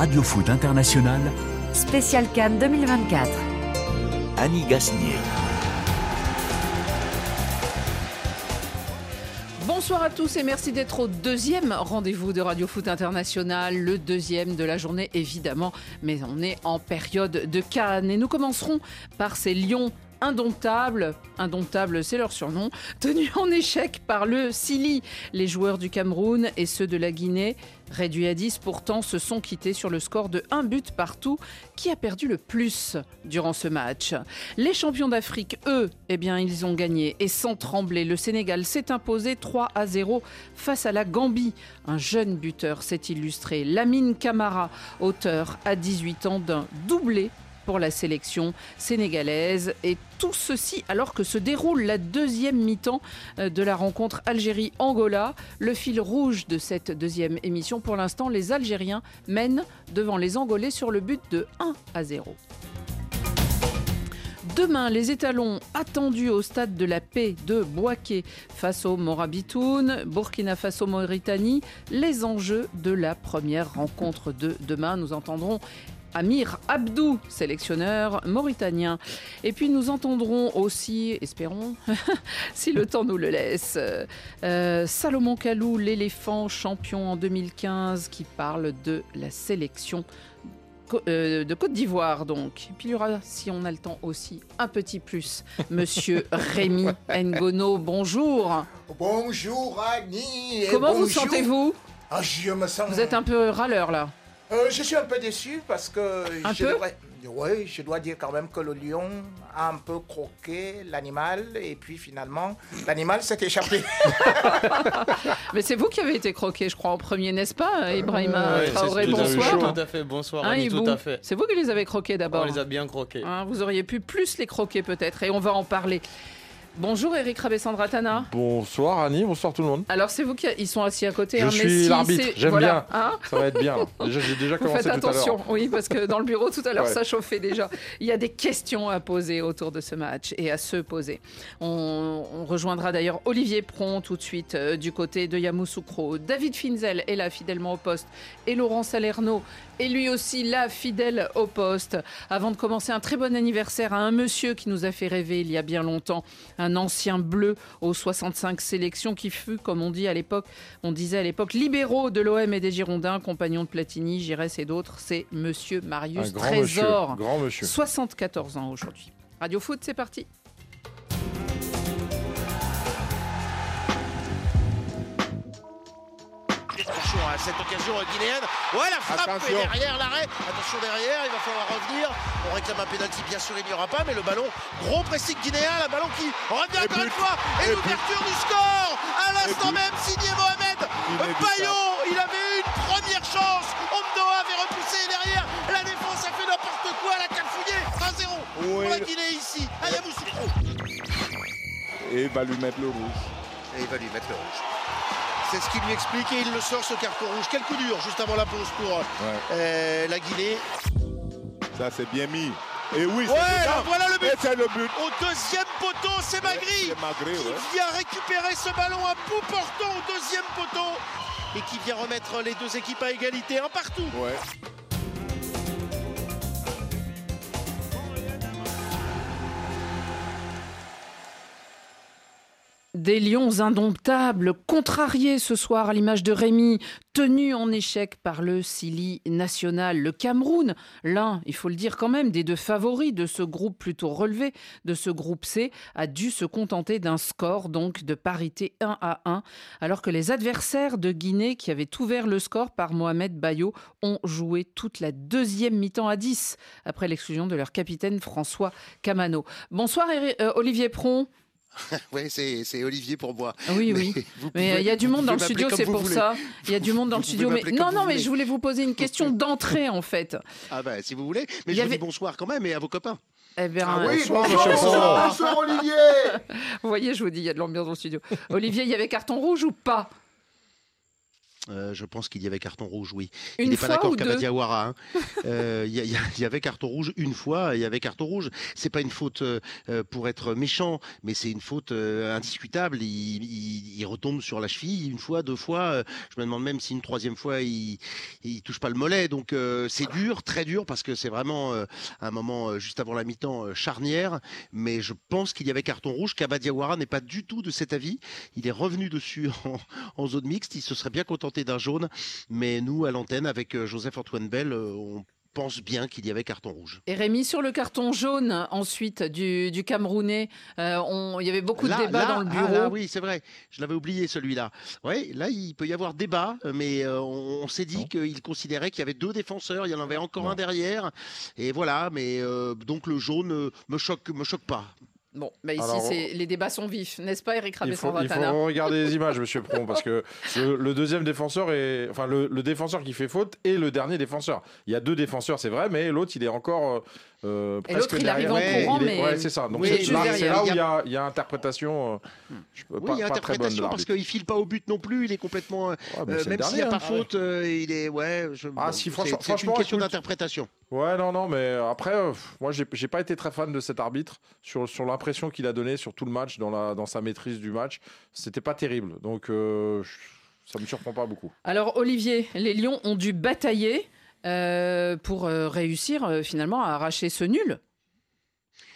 Radio Foot International, Spécial Cannes 2024. Annie Gasnier. Bonsoir à tous et merci d'être au deuxième rendez-vous de Radio Foot International, le deuxième de la journée évidemment, mais on est en période de Cannes et nous commencerons par ces Lions indomptables, indomptables c'est leur surnom, tenus en échec par le Sili. Les joueurs du Cameroun et ceux de la Guinée, réduits à 10 pourtant, se sont quittés sur le score de 1 but partout. Qui a perdu le plus durant ce match? Les champions d'Afrique, eux, eh bien ils ont gagné et sans trembler, le Sénégal s'est imposé 3 à 0 face à la Gambie. Un jeune buteur s'est illustré, Lamine Camara, auteur à 18 ans d'un doublé pour la sélection sénégalaise. Et tout ceci alors que se déroule la deuxième mi-temps euh, de la rencontre Algérie-Angola. Le fil rouge de cette deuxième émission, pour l'instant, les Algériens mènent devant les Angolais sur le but de 1 à 0. Demain, les étalons attendus au stade de la paix de Boaké face au Morabitoun, Burkina Faso-Mauritanie, les enjeux de la première rencontre de demain. Nous entendrons Amir Abdou, sélectionneur mauritanien. Et puis nous entendrons aussi, espérons, si le temps nous le laisse, euh, Salomon Kalou, l'éléphant champion en 2015, qui parle de la sélection euh, de Côte d'Ivoire donc. Et puis il y aura, si on a le temps aussi, un petit plus. Monsieur Rémi Ngono, bonjour. Bonjour Annie. Comment vous sentez-vous? Ah, Je me sens. Vous êtes un peu râleur là. Euh, je suis un peu déçu parce que. Un je peu devrais- je dois dire quand même que le lion a un peu croqué l'animal et puis finalement, l'animal s'est échappé. Mais c'est vous qui avez été croqué, je crois, en premier, n'est-ce pas, Ibrahima Ouais, Traoré c'est tout à fait- Bonsoir. Tout à fait, bonsoir, Hein, Annie, Ibou tout à fait. C'est vous qui les avez croqués On d'abord. les a bien croqués. Hein, vous auriez pu plus les croquer peut-être, et on va en parler. Bonjour Eric Rabessandratana. Bonsoir Annie, bonsoir tout le monde. Alors c'est vous qui ils sont assis à côté. Je hein, suis si l'arbitre, j'aime voilà, bien. hein, Ça va être bien. j'ai déjà vous commencé faites tout attention, oui, parce que dans le bureau tout à l'heure Ouais. ça chauffait déjà. Il y a des questions à poser autour de ce match et à se poser. On, on rejoindra d'ailleurs Olivier Pron tout de suite euh, du côté de Yamoussoukro. David Finzel est là fidèlement au poste et Laurent Salerno est lui aussi là fidèle au poste. Avant de commencer un très bon anniversaire à un monsieur qui nous a fait rêver il y a bien longtemps, un ancien bleu aux 65 sélections qui fut, comme on dit à l'époque, on disait à l'époque, libéraux de l'OM et des Girondins, compagnon de Platini, Giresse et d'autres, c'est monsieur Un Marius grand monsieur. Trésor. Grand monsieur. 74 ans aujourd'hui. Radio Foot, c'est parti. À cette occasion guinéenne. Ouais, la frappe Attention. et derrière l'arrêt. Attention derrière, il va falloir revenir. On réclame un pénalty, bien sûr, il n'y aura pas, mais le ballon, gros pressing guinéen, le ballon qui revient encore une fois. Et, Et l'ouverture du score à l'instant même, signé Mohamed. Bayo. Il avait eu une première chance. Omdoa avait repoussé derrière. La défense a fait n'importe quoi. Elle a cafouillé 1-0 pour Oui. la Guinée ici. Yamoussoukro. Et il va lui mettre le rouge. Et il va lui mettre le rouge. C'est ce qui lui explique et il le sort ce carton rouge. Quel coup dur juste avant la pause pour Ouais. euh, la Guinée. Ça, c'est bien mis. Et oui, c'est Ouais, voilà le but. Et c'est le but. Au deuxième poteau, c'est Magri Magri, qui ouais. vient récupérer ce ballon à bout portant au deuxième poteau et qui vient remettre les deux équipes à égalité, un partout. Ouais. Des lions indomptables, contrariés ce soir à l'image de Rémi, tenus en échec par le Sili national. Le Cameroun, l'un, il faut le dire quand même, des deux favoris de ce groupe plutôt relevé, de ce groupe C, a dû se contenter d'un score donc de parité 1 à 1, alors que les adversaires de Guinée, qui avaient ouvert le score par Mohamed Bayo, ont joué toute la deuxième mi-temps à 10, après l'exclusion de leur capitaine François Camano. Bonsoir euh, Olivier Pron. Oui, c'est Olivier pour moi. Oui, oui. Mais euh, il y a du monde dans le studio, c'est pour ça. Il y a du monde dans le Vous studio. Mais non, non, vous mais voulez. je voulais vous poser une question d'entrée en fait. Ah bah si vous voulez, mais Il y je vous avait- dis bonsoir quand même et à vos copains. Eh bien, Ah oui, Bonsoir, bonjour, monsieur Fort. bonsoir Olivier. vous voyez, je vous dis, il y a de l'ambiance dans le studio. Olivier, il y avait carton rouge ou pas? Euh, je pense qu'il y avait carton rouge, oui. Une il n'est pas d'accord Kabadiawara. hein. Euh, Il y, a- il avait carton rouge une fois, il y avait carton rouge. C'est pas une faute euh, pour être méchant, mais c'est une faute indiscutable. Il, il- il retombe sur la cheville une fois, deux fois. je me demande même si une troisième fois il, il touche pas le mollet. Donc c'est dur, très dur, parce que c'est vraiment un moment juste avant la mi-temps charnière. Mais je pense qu'il y avait carton rouge. Kabadiawara n'est pas du tout de cet avis. Il est revenu dessus en, en zone mixte. Il se serait bien d'un jaune. Mais nous, à l'antenne, avec euh, Joseph-Antoine Bell, euh, on pense bien qu'il y avait carton rouge. Et Rémi, sur le carton jaune ensuite du, du Camerounais, euh, on- il y avait beaucoup de débats là- dans le ah, bureau. là, oui, c'est vrai. Je l'avais oublié celui-là. Oui, là, il peut y avoir débat, mais euh, on, on s'est dit qu'il considérait qu'il y avait deux défenseurs, il y en avait encore un derrière. Et voilà, mais euh, donc le jaune me choque, me choque pas. Bon, bah ici, Alors, les débats sont vifs, n'est-ce pas, Eric Il faut, il faut regarder les images, monsieur Pron, parce que le, le deuxième défenseur est. Enfin, le, le défenseur qui fait faute et le dernier défenseur. Il y a deux défenseurs, c'est vrai, mais l'autre, il est encore. Euh, Et presque l'autre, il arrive derrière. en Ouais, courant, Il est- mais ouais, c'est ça. Donc, Oui, c'est là, où Il y a- y interprétation. euh, je peux- Oui, pas- il y a pas très bonne de interprétation parce qu'il file pas au but non plus, il est complètement. euh, euh, même s'il n'y a pas hein. faute, euh, il est. Ouais, je, Ah, bon, si, c'est- franchement- c'est une question d'interprétation. Ouais, non, non, mais après, euh, moi, j'ai pas été très fan de cet arbitre sur, sur l'impression qu'il a donné sur tout le match, dans, la, dans sa maîtrise du match. C'était pas terrible. Donc, euh, ça me surprend pas beaucoup. Alors, Olivier, les Lions ont dû batailler euh, pour euh, réussir euh, finalement à arracher ce nul.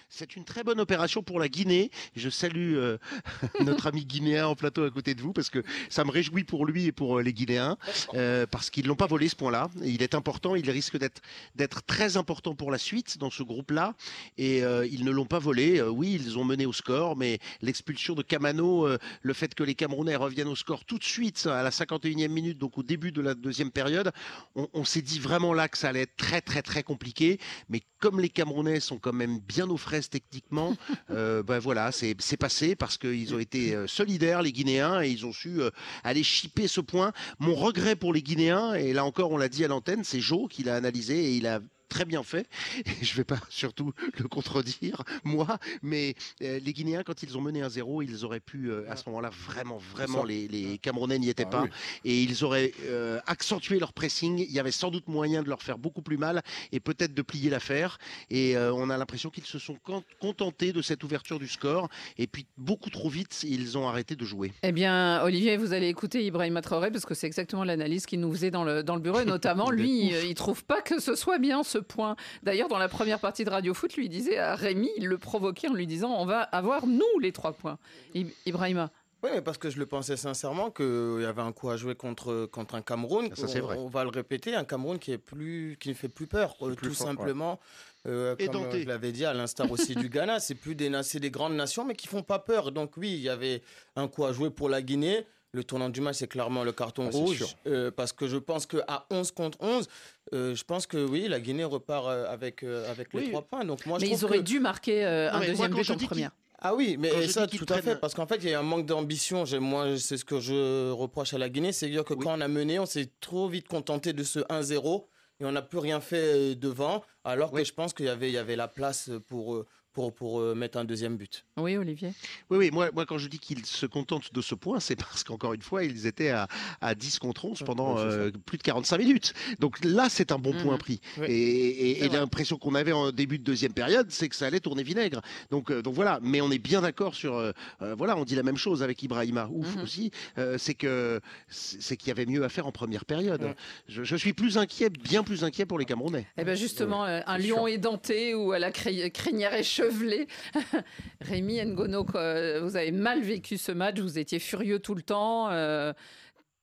C'est une très bonne opération pour la Guinée. Je salue euh, notre ami guinéen en plateau à côté de vous parce que ça me réjouit pour lui et pour euh, les Guinéens euh, parce qu'ils l'ont pas volé ce point-là. Il est important, il risque d'être très important pour la suite dans ce groupe-là et ils ne l'ont pas volé. Oui, ils ont mené au score, mais l'expulsion de Kamano, euh, le fait que les Camerounais reviennent au score tout de suite à la 51e minute, donc au début de la deuxième période, on, on s'est dit vraiment là que ça allait être très très très compliqué. Mais comme les Camerounais sont quand même bien aux techniquement, euh, ben voilà, c'est c'est passé parce qu'ils ont été euh, solidaires, les Guinéens, et ils ont su euh, aller chipper ce point. Mon regret pour les Guinéens, et là encore on l'a dit à l'antenne, c'est Joe qui l'a analysé et il a très bien fait. Et je ne vais pas surtout le contredire, moi, mais euh, les Guinéens, quand ils ont mené un zéro, ils auraient pu, euh, à ce moment-là, vraiment, vraiment, les, les Camerounais n'y étaient Ah pas oui. et ils auraient euh, accentué leur pressing. Il y avait sans doute moyen de leur faire beaucoup plus mal et peut-être de plier l'affaire. Et euh, on a l'impression qu'ils se sont con- contentés de cette ouverture du score. Et puis beaucoup trop vite, ils ont arrêté de jouer. Eh bien, Olivier, vous allez écouter Ibrahima Traoré parce que c'est exactement l'analyse qu'il nous faisait dans le, dans le bureau. Et notamment, lui, il trouve pas que ce soit bien ce point. D'ailleurs, dans la première partie de Radio Foot, lui il disait à Rémi, il le provoquait en lui disant on va avoir nous les trois points. I- Ibrahima. Oui, mais parce que je le pensais sincèrement qu'il y avait un coup à jouer contre, contre un Cameroun. Ça, c'est on, vrai. on va le répéter, un Cameroun qui, est plus, qui ne fait plus peur, euh, plus tout fort, ouais. simplement. Euh, comme Édenté. je l'avais dit, à l'instar aussi du Ghana, c'est plus des, des grandes nations, mais qui font pas peur. Donc oui, il y avait un coup à jouer pour la Guinée. Le tournant du match, c'est clairement le carton Ah, rouge. euh, parce que je pense qu'à 11 contre 11, euh, je pense que oui, la Guinée repart euh, avec, euh, avec les Oui. trois points. Donc moi, Mais je ils auraient que- dû marquer euh, Non, un deuxième but en première. Ah oui, mais ça, tout à fait, parce qu'en fait, il y a un manque d'ambition. Moi, c'est ce que je reproche à la Guinée, c'est dire que Oui. quand on a mené, on s'est trop vite contenté de ce 1-0 et on n'a plus rien fait devant, alors Oui. que je pense qu'il y avait, il y avait la place pour, pour, pour euh, mettre un deuxième but. Oui, Olivier. Oui, oui, moi, moi quand je dis qu'ils se contentent de ce point, c'est parce qu'encore une fois, ils étaient à, à 10 contre 11 pendant euh, plus de 45 minutes. Donc là, c'est un bon Mhm. point pris. Oui. Et, l'impression qu'on avait en début de deuxième période, c'est que ça allait tourner vinaigre. Donc, euh, donc voilà, mais on est bien d'accord sur... euh, voilà, on dit la même chose avec Ibrahima, ouf Mhm. aussi, euh, c'est que c'est qu'il y avait mieux à faire en première période. Je, je suis plus inquiet, bien plus inquiet pour les Camerounais. Eh bien justement, un lion édenté ou à la cri- crinière échevelée. Rémi Ngono, vous avez mal vécu ce match, vous étiez furieux tout le temps. euh,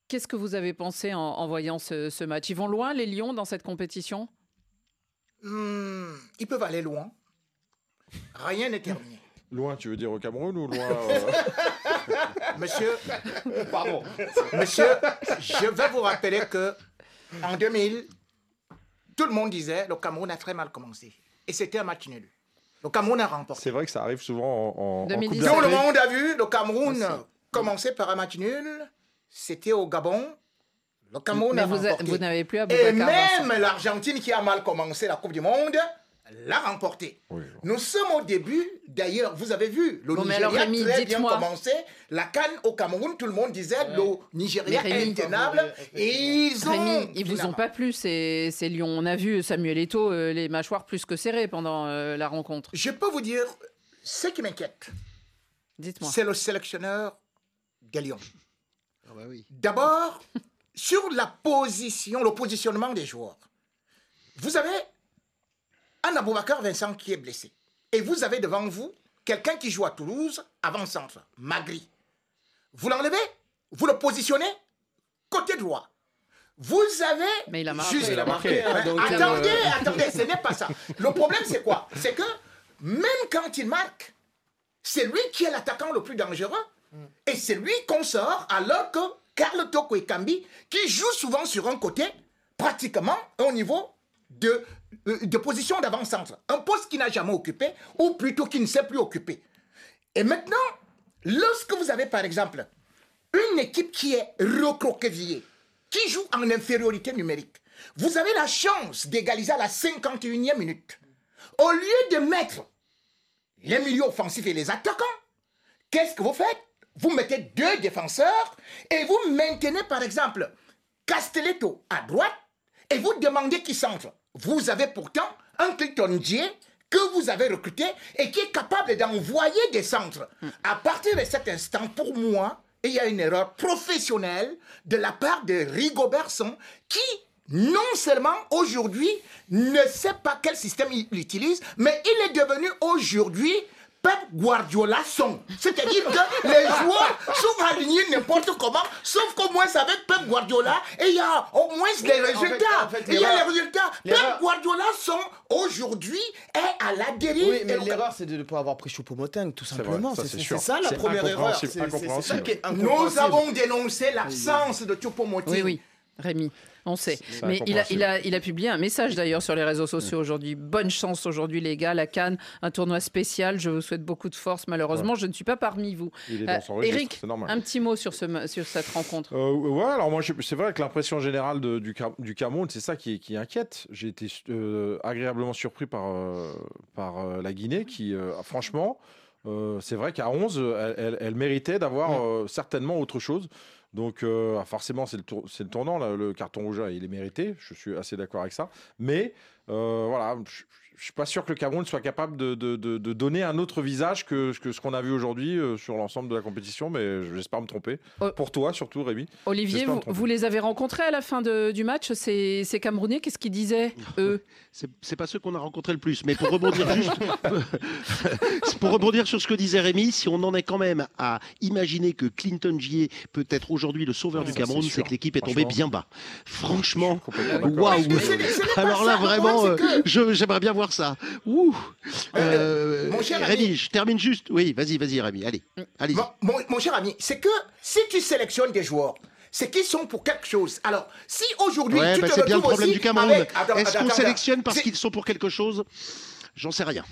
Qu'est-ce que vous avez pensé en, en voyant ce, ce match? Ils vont loin, les Lions, dans cette compétition? Hmm, ils peuvent aller loin. Rien n'est terminé. Loin, tu veux dire au Cameroun ou loin euh, Monsieur, pardon. Monsieur, je vais vous rappeler que en 2000, tout le monde disait le Cameroun a très mal commencé. Et c'était un match nul. Le Cameroun a remporté. C'est vrai que ça arrive souvent en, en, en Coupe 2010. Tout le d'Afrique. monde a vu le Cameroun Aussi. commencer par un match nul. C'était au Gabon. Le Cameroun Mais a vous, a- remporté. vous n'avez plus Et Aboubacar Vincent. même l'Argentine qui a mal commencé la Coupe du Monde l'a remporté. Oui. Nous sommes au début, d'ailleurs, vous avez vu, le Bon, Nigeria alors, Rémi, très bien commencé. La Cannes au Cameroun, tout le monde disait le Nigeria Rémi, est intenable. Et ils ont. Rémi, ils vous ont pas plu ces, ces lions. On a vu Samuel Eto'o, euh, les mâchoires plus que serrées pendant euh, la rencontre. Je peux vous dire, ce qui m'inquiète, Dites-moi. c'est le sélectionneur des Lions. Ah bah oui. D'abord, sur la position, le positionnement des joueurs. Vous avez un Aboubakar Vincent qui est blessé. Et vous avez devant vous quelqu'un qui joue à Toulouse, avant-centre, Magri. Vous l'enlevez, vous le positionnez? Côté droit. Vous avez. Mais il a marqué. Juste- Il a marqué, hein, donc, attendez, euh, attendez, ce n'est pas ça. Le problème, c'est quoi? C'est que même quand il marque, c'est lui qui est l'attaquant le plus dangereux. Et c'est lui qu'on sort alors que Carl Toko et Kambi, qui jouent souvent sur un côté, pratiquement au niveau de, de position d'avant-centre. Un poste qu'il n'a jamais occupé, ou plutôt qu'il ne sait plus occuper. Et maintenant, lorsque vous avez par exemple une équipe qui est recroquevillée, qui joue en infériorité numérique, vous avez la chance d'égaliser à la 51e minute. Au lieu de mettre les milieux offensifs et les attaquants, qu'est-ce que vous faites? Vous mettez deux défenseurs et vous maintenez par exemple Castelletto à droite et vous demandez qui centre. Vous avez pourtant un Clinton Dier que vous avez recruté et qui est capable d'envoyer des centres. À partir de cet instant, pour moi, il y a une erreur professionnelle de la part de Rigobertson qui, non seulement aujourd'hui, ne sait pas quel système il utilise, mais il est devenu aujourd'hui Pep Guardiola son. C'est-à-dire que les joueurs sont alignés n'importe comment, sauf qu'au moins avec Pep Guardiola, et il y a au moins des mais en fait- résultats. en fait, Et il y a les résultats. Pep Guardiola son, aujourd'hui, est à la dérive. Oui, mais l'erreur, c'est de ne pas avoir pris Choupo-Moting, tout simplement. ça, C'est ça la première erreur. C'est- ça qui est Nous avons dénoncé l'absence de Choupo-Moting. Oui, oui. Rémi, on sait. Mais il a, incompréhensible. il, a, il a publié un message d'ailleurs sur les réseaux sociaux aujourd'hui. Bonne chance aujourd'hui les gars, la Cannes, un tournoi spécial. Je vous souhaite beaucoup de force. Malheureusement, je ne suis pas parmi vous. Il est Euh, dans son registre, Eric, un petit mot sur, ce, ma- sur cette rencontre. Euh, ouais, alors moi, c'est vrai que l'impression générale de- du, du Cameroun, c'est ça qui, qui inquiète. J'ai été euh, agréablement surpris par, euh, par la Guinée, qui, franchement, c'est vrai qu'à 11, elle, elle- elle méritait d'avoir certainement autre chose. Donc, euh, ah, forcément, c'est le, le tournant. là, le carton rouge, il est mérité. Je suis assez d'accord avec ça. Mais euh, voilà, suis pas sûr que le Cameroun soit capable de, de- de- de donner un autre visage que, que ce qu'on a vu aujourd'hui euh, sur l'ensemble de la compétition. Mais j'espère me tromper. Oh. Pour toi, surtout, Rémi. Olivier, vous, vous les avez rencontrés à la fin de- du match, ces, ces Camerounais? Qu'est-ce qu'ils disaient, eux? C'est pas ceux qu'on a rencontrés le plus, mais pour rebondir juste, pour rebondir sur ce que disait Rémi, si on en est quand même à imaginer que Clinton Gier peut être aujourd'hui le sauveur du ça, Cameroun, c'est que l'équipe est tombée Franchement. bien bas. Franchement, waouh Alors là, vraiment, euh, je- j'aimerais bien voir ça. Ouh. Euh, mon cher Rémi, ami. je termine juste. Oui, vas-y, vas-y, Rémi. Allez, allez. Mon, mon- mon cher ami, c'est que si tu sélectionnes des joueurs, c'est qu'ils sont pour quelque chose. Alors, si aujourd'hui Ouais, tu bah, te c'est bien le problème aussi du Cameroun. avec- Est-ce qu'on sélectionne parce c'est- qu'ils sont pour quelque chose? J'en sais rien.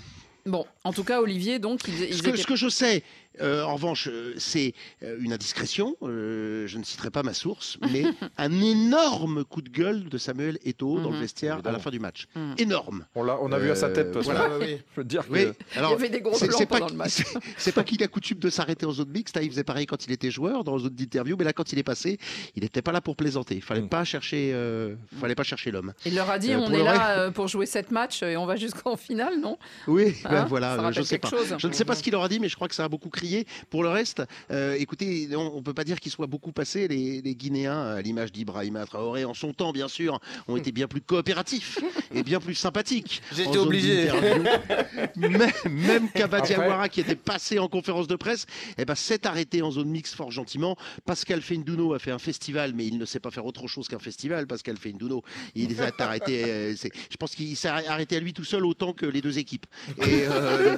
Bon, en tout cas, Olivier, donc, ils, ils Ce que, étaient- ce que je sais, euh, en revanche, euh, c'est euh, une indiscrétion. euh, je ne citerai pas ma source, mais un énorme coup de gueule de Samuel Eto'o dans le Mhm. vestiaire à la fin du match. Mhm. Énorme. On l'a, on a vu à sa tête. voilà. Oui. Je veux dire que Oui. il y avait des gros c'est plans pas, pendant le match. c'est- pas qu'il a coutume de s'arrêter en zone mixte. hein, il faisait pareil quand il était joueur dans zone d'interview, mais là, quand il est passé, il n'était pas là pour plaisanter. Il fallait Mm. pas chercher, euh, fallait pas chercher l'homme. Il leur a dit Euh, on pour est là euh, pour jouer sept matchs et on va jusqu'en finale, non? Oui, Hein? ben Ça voilà, je sais pas. chose. Je ne sais pas ce qu'il leur a dit, mais je crois que ça a beaucoup Pour le reste, euh, écoutez, on ne peut pas dire qu'ils soient beaucoup passés. Les, les Guinéens, à l'image d'Ibrahima Traoré, en son temps, bien sûr, ont été bien plus coopératifs et bien plus sympathiques. J'étais obligé. même même Kabati Après- Awara, qui était passé en conférence de presse, eh ben, s'est arrêté en zone mixte fort gentiment. Pascal Feinduno a fait un festival, mais il ne sait pas faire autre chose qu'un festival. Pascal Feinduno, il s'est arrêté. euh, je pense qu'il s'est arrêté à lui tout seul autant que les deux équipes. Et, euh,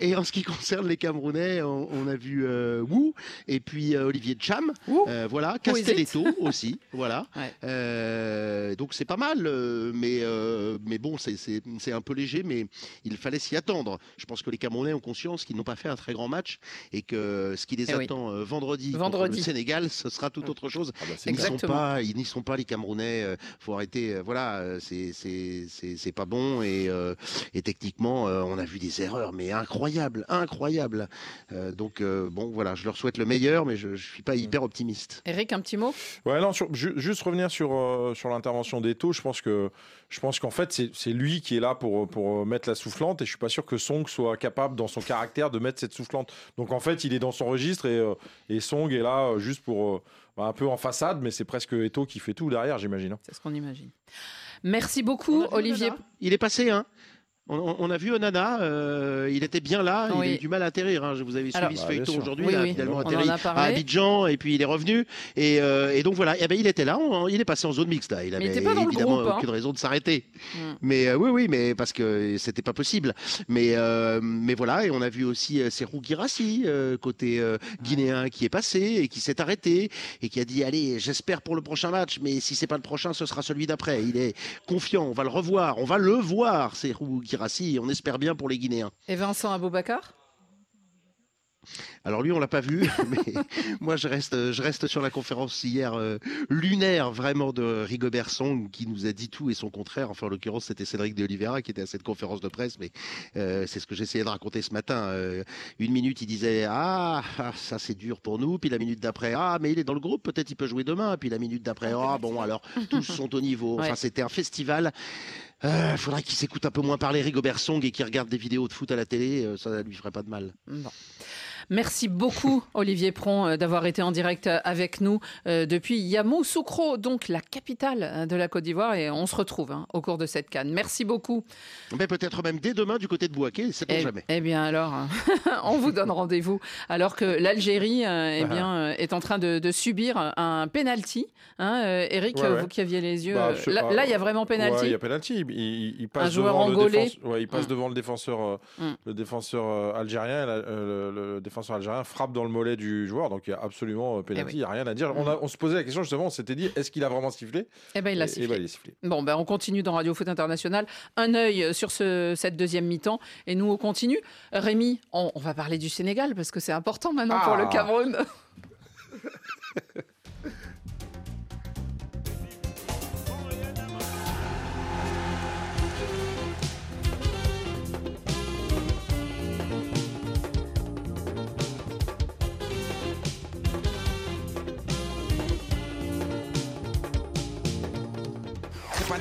Et en ce qui concerne les Camerounais, on, on a vu euh, Wu et puis euh, Olivier Cham. Euh, voilà, Castelletto aussi. Voilà. Ouais. Euh, donc c'est pas mal, euh, mais, euh, mais bon, c'est- un peu léger, mais il fallait s'y attendre. Je pense que les Camerounais ont conscience qu'ils n'ont pas fait un très grand match et que ce qui les Eh attend euh, vendredi, contre Vendredi. le Sénégal, ce sera tout autre chose. Ah bah, Ils n'y sont Exactement. pas, ils n'y sont pas les Camerounais. faut arrêter. voilà, c'est pas bon et euh, et techniquement, euh, on a vu des erreurs, mais incroyables, incroyables. Euh, donc euh, bon, voilà, je leur souhaite le meilleur, mais je, je suis pas hyper optimiste. Eric, un petit mot? Ouais, non, sur- ju- juste revenir sur, euh, sur l'intervention d'Eto, je pense que je pense qu'en fait c'est lui qui est là pour, pour mettre la soufflante et je suis pas sûr que Song soit capable dans son caractère de mettre cette soufflante. Donc en fait il est dans son registre et, euh, et Song est là euh, juste pour euh, bah, un peu en façade, mais c'est presque Eto qui fait tout derrière, j'imagine. hein. C'est ce qu'on imagine. Merci beaucoup, Olivier. Il est passé, hein. On, a vu Onana, euh, il était bien là, il a eu du mal à atterrir. hein. Je vous avais suivi Alors- ce Bah, feuilleton aujourd'hui, Oui, il a oui, finalement on atterri a à. Abidjan et puis il est revenu. Et, euh, et donc voilà, eh ben, il était là, on- il est passé en zone mixte. là. Il avait évidemment groupe, hein. aucune raison de s'arrêter. Mm. Mais euh, oui, oui, mais parce que c'était pas possible. Mais, mais voilà, et on a vu aussi Serhou Girassi, côté euh, guinéen, qui est passé et qui s'est arrêté et qui a dit Allez, j'espère pour le prochain match, mais si c'est pas le prochain, ce sera celui d'après. Il est confiant, on va le revoir, on va le voir, Serhou Girassi, et on espère bien pour les Guinéens. Et Vincent Aboubacar Alors lui, on l'a pas vu, mais moi je reste, je reste sur la conférence hier euh, lunaire vraiment de Rigobert Song qui nous a dit tout et son contraire. Enfin, en l'occurrence, c'était Cédric de Oliveira qui était à cette conférence de presse, mais euh, c'est ce que j'essayais de raconter ce matin. Euh, une minute, il disait ah ah, ça c'est dur pour nous, puis la minute d'après ah mais il est dans le groupe, peut-être il peut jouer demain, puis la minute d'après ah bon alors tous sont au niveau. Enfin, c'était un festival. Il faudrait qu'il s'écoute un peu moins parler Rigobert Song et qu'il regarde des vidéos de foot à la télé, euh, ça lui ferait pas de mal. Merci beaucoup, Olivier Pron, euh, d'avoir été en direct euh, avec nous euh, depuis Yamoussoukro, donc la capitale de la Côte d'Ivoire. Et on se retrouve hein, au cours de cette canne. Merci beaucoup. Mais peut-être même dès demain du côté de Bouaké, c'est pour Eh, jamais. eh bien alors, hein, on vous donne rendez-vous alors que l'Algérie eh bien, est en train de, de subir un penalty. Hein, Eric, Ouais, ouais. vous qui aviez les yeux, Bah, là, pas. là, il y a vraiment Ouais, penalty. il y a penalty. Il, il- il passe Un joueur devant le angolais. défense- ouais, il passe Mm. devant le défenseur, le défenseur algérien. et la- euh, le, le défenseur algérien frappe dans le mollet du joueur, donc il y a absolument euh. Eh Il oui. n'y a rien à dire. On, a- on se posait la question justement. On s'était dit, est-ce qu'il a vraiment sifflé? Eh ben, il a et sifflé. il. Bon, ben, on continue dans Radio Foot International. Un œil sur ce- cette deuxième mi-temps. Et nous, on continue. Rémi, on, on va parler du Sénégal parce que c'est important maintenant pour Ah. le Cameroun.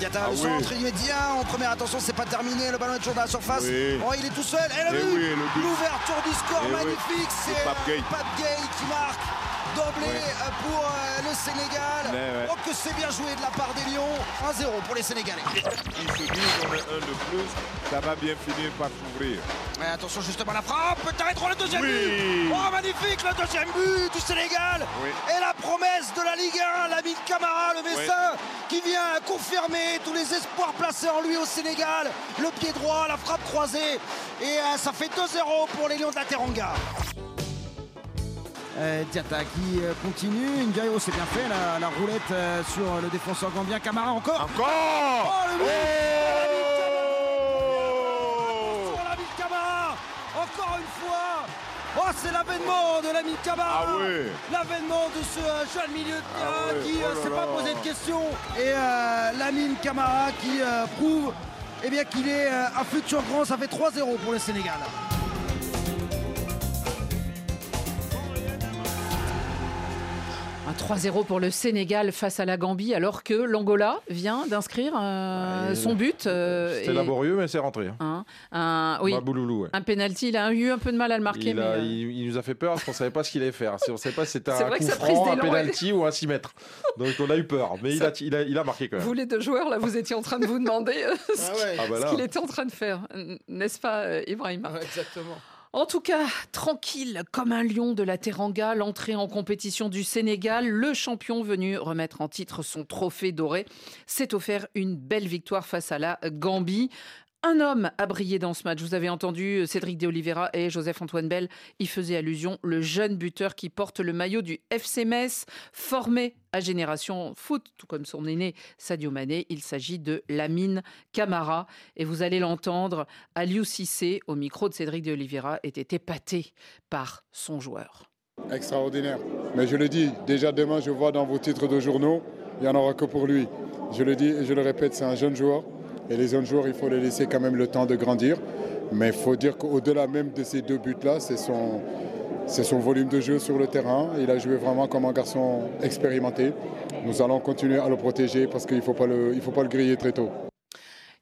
Diatta, Ah le oui. centre immédiat. En première attention, c'est pas terminé. Le ballon est toujours dans la surface. Oui. Oh, il est tout seul. Et le Eh but oui, le but. L'ouverture du score Eh oui. magnifique. C'est Pape euh, Gueye. Pape Gueye qui marque. Oui. euh, pour euh, le Sénégal. Ouais. Oh, que c'est bien joué de la part des Lions. 1-0 pour les Sénégalais. Ils se disent on est un de plus, ça va bien finir par s'ouvrir. Mais attention justement la frappe. Peut-être le deuxième Oui. but. Oh, magnifique le deuxième but du Sénégal. Oui. Et la promesse de la Ligue 1, Lamine Camara, le Messin, qui vient confirmer tous les espoirs placés en lui au Sénégal. Le pied droit, la frappe croisée. Et euh, ça fait 2-0 pour les Lions de la Teranga. Euh, Diatta qui euh, continue. Ndiaye, c'est bien fait. La, la roulette euh, sur le défenseur gambien. Camara encore. Encore Oh, le but Oh Lamine Camara Encore une fois Oh, c'est l'avènement de Lamine Camara Ah oui L'avènement de ce euh, jeune milieu de terrain Ah ouais, qui oh euh, là s'est pas posé de questions. Et euh, Lamine Camara qui euh, prouve eh bien, qu'il est euh, un futur grand. Ça fait 3-0 pour le Sénégal. 3-0 pour le Sénégal face à la Gambie, alors que l'Angola vient d'inscrire euh, Ouais, son but. euh, C'était et- laborieux, mais c'est rentré. hein. hein, un, oui, Mabouloulou, ouais. un penalty. Il a eu un peu de mal à le marquer. Il, mais, a- euh, il- il nous a fait peur parce qu'on savait pas ce qu'il allait faire. On savait pas si c'était un coup franc, un penalty ou un 6 mètres. Donc on a eu peur. Mais il a, il, a, il a marqué quand même. Vous les deux joueurs, là, vous étiez en train de vous demander euh, ce ouais. Ah bah ce qu'il était en train de faire, n'est-ce pas, Ibrahima exactement. En tout cas, tranquille comme un lion de la Teranga, l'entrée en compétition du Sénégal, le champion venu remettre en titre son trophée doré, s'est offert une belle victoire face à la Gambie. Un homme a brillé dans ce match. Vous avez entendu euh, Cédric De Oliveira et Joseph-Antoine Bell y faisaient allusion. Le jeune buteur qui porte le maillot du FC Metz, formé à Génération Foot, tout comme son aîné Sadio Mané. Il s'agit de Lamine Camara. Et vous allez l'entendre, Aliou Cissé, au micro de Cédric De Oliveira, était épaté par son joueur. Extraordinaire. Mais je le dis, déjà demain, je vois dans vos titres de journaux, il n'y en aura que pour lui. Je le dis et je le répète, c'est un jeune joueur. Et les jeunes joueurs, il faut les laisser quand même le temps de grandir. Mais il faut dire qu'au-delà même de ces deux buts-là, c'est son, c'est son volume de jeu sur le terrain. Il a joué vraiment comme un garçon expérimenté. Nous allons continuer à le protéger parce qu'il ne faut, pas le, il faut pas le griller très tôt.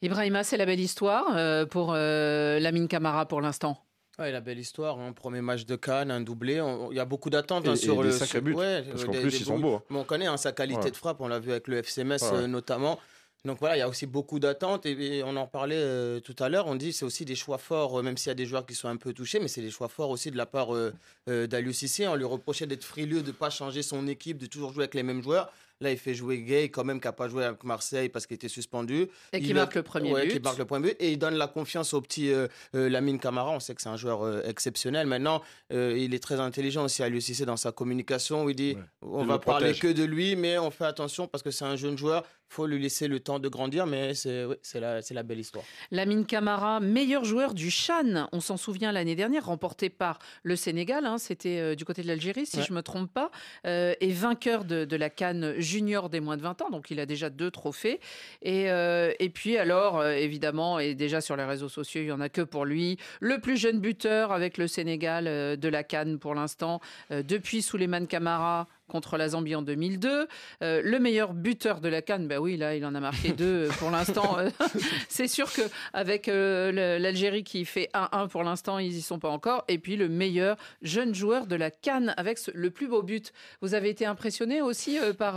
Ibrahima, c'est la belle histoire euh, pour euh, Lamine Camara pour l'instant. Ouais, la belle histoire, un premier match de Cannes, un doublé. Il y a beaucoup d'attentes hein, et sur des le. sacrés sur- buts, ouais, parce euh, qu'en plus, des ils sont beaux- hein. Mais on connaît hein, sa qualité Ouais. de frappe, on l'a vu avec le FC Metz Ouais. euh, notamment. Donc voilà, il y a aussi beaucoup d'attentes et, et on en parlait euh, tout à l'heure. On dit c'est aussi des choix forts, euh, même s'il y a des joueurs qui sont un peu touchés, mais c'est des choix forts aussi de la part euh, euh, d'Aliou Cissé. On lui reprochait d'être frileux, de ne pas changer son équipe, de toujours jouer avec les mêmes joueurs. Là, il fait jouer Gay, quand même, qui n'a pas joué avec Marseille parce qu'il était suspendu. Et qui Il marque a- le premier ouais, but. qui marque le premier but. Et il donne la confiance au petit euh, euh, Lamine Camara. On sait que c'est un joueur euh, exceptionnel. Maintenant, euh, il est très intelligent aussi à Cissé dans sa communication. Où il dit on Il va le parler protège. que de lui, mais on fait attention parce que c'est un jeune joueur. Faut lui laisser le temps de grandir. Mais c'est ouais, la, belle histoire. Lamine Camara, meilleur joueur du Chan, on s'en souvient l'année dernière, remporté par le Sénégal, hein, c'était euh, du côté de l'Algérie si Ouais. je ne me trompe pas, euh, et vainqueur de, de la Cannes junior des moins de 20 ans, donc il a déjà deux trophées. Et, euh, et puis alors, évidemment, et déjà sur les réseaux sociaux, il n'y en a que pour lui, le plus jeune buteur avec le Sénégal de la Cannes pour l'instant, depuis Souleymane Camara contre la Zambie en 2002. Euh, le meilleur buteur de la Cannes, ben oui, là, il en a marqué deux euh, pour l'instant. Euh, C'est sûr qu'avec l'Algérie qui fait 1-1 pour l'instant, ils y sont pas encore. Et puis le meilleur jeune joueur de la Cannes avec le plus beau but. Vous avez été impressionné aussi euh, par,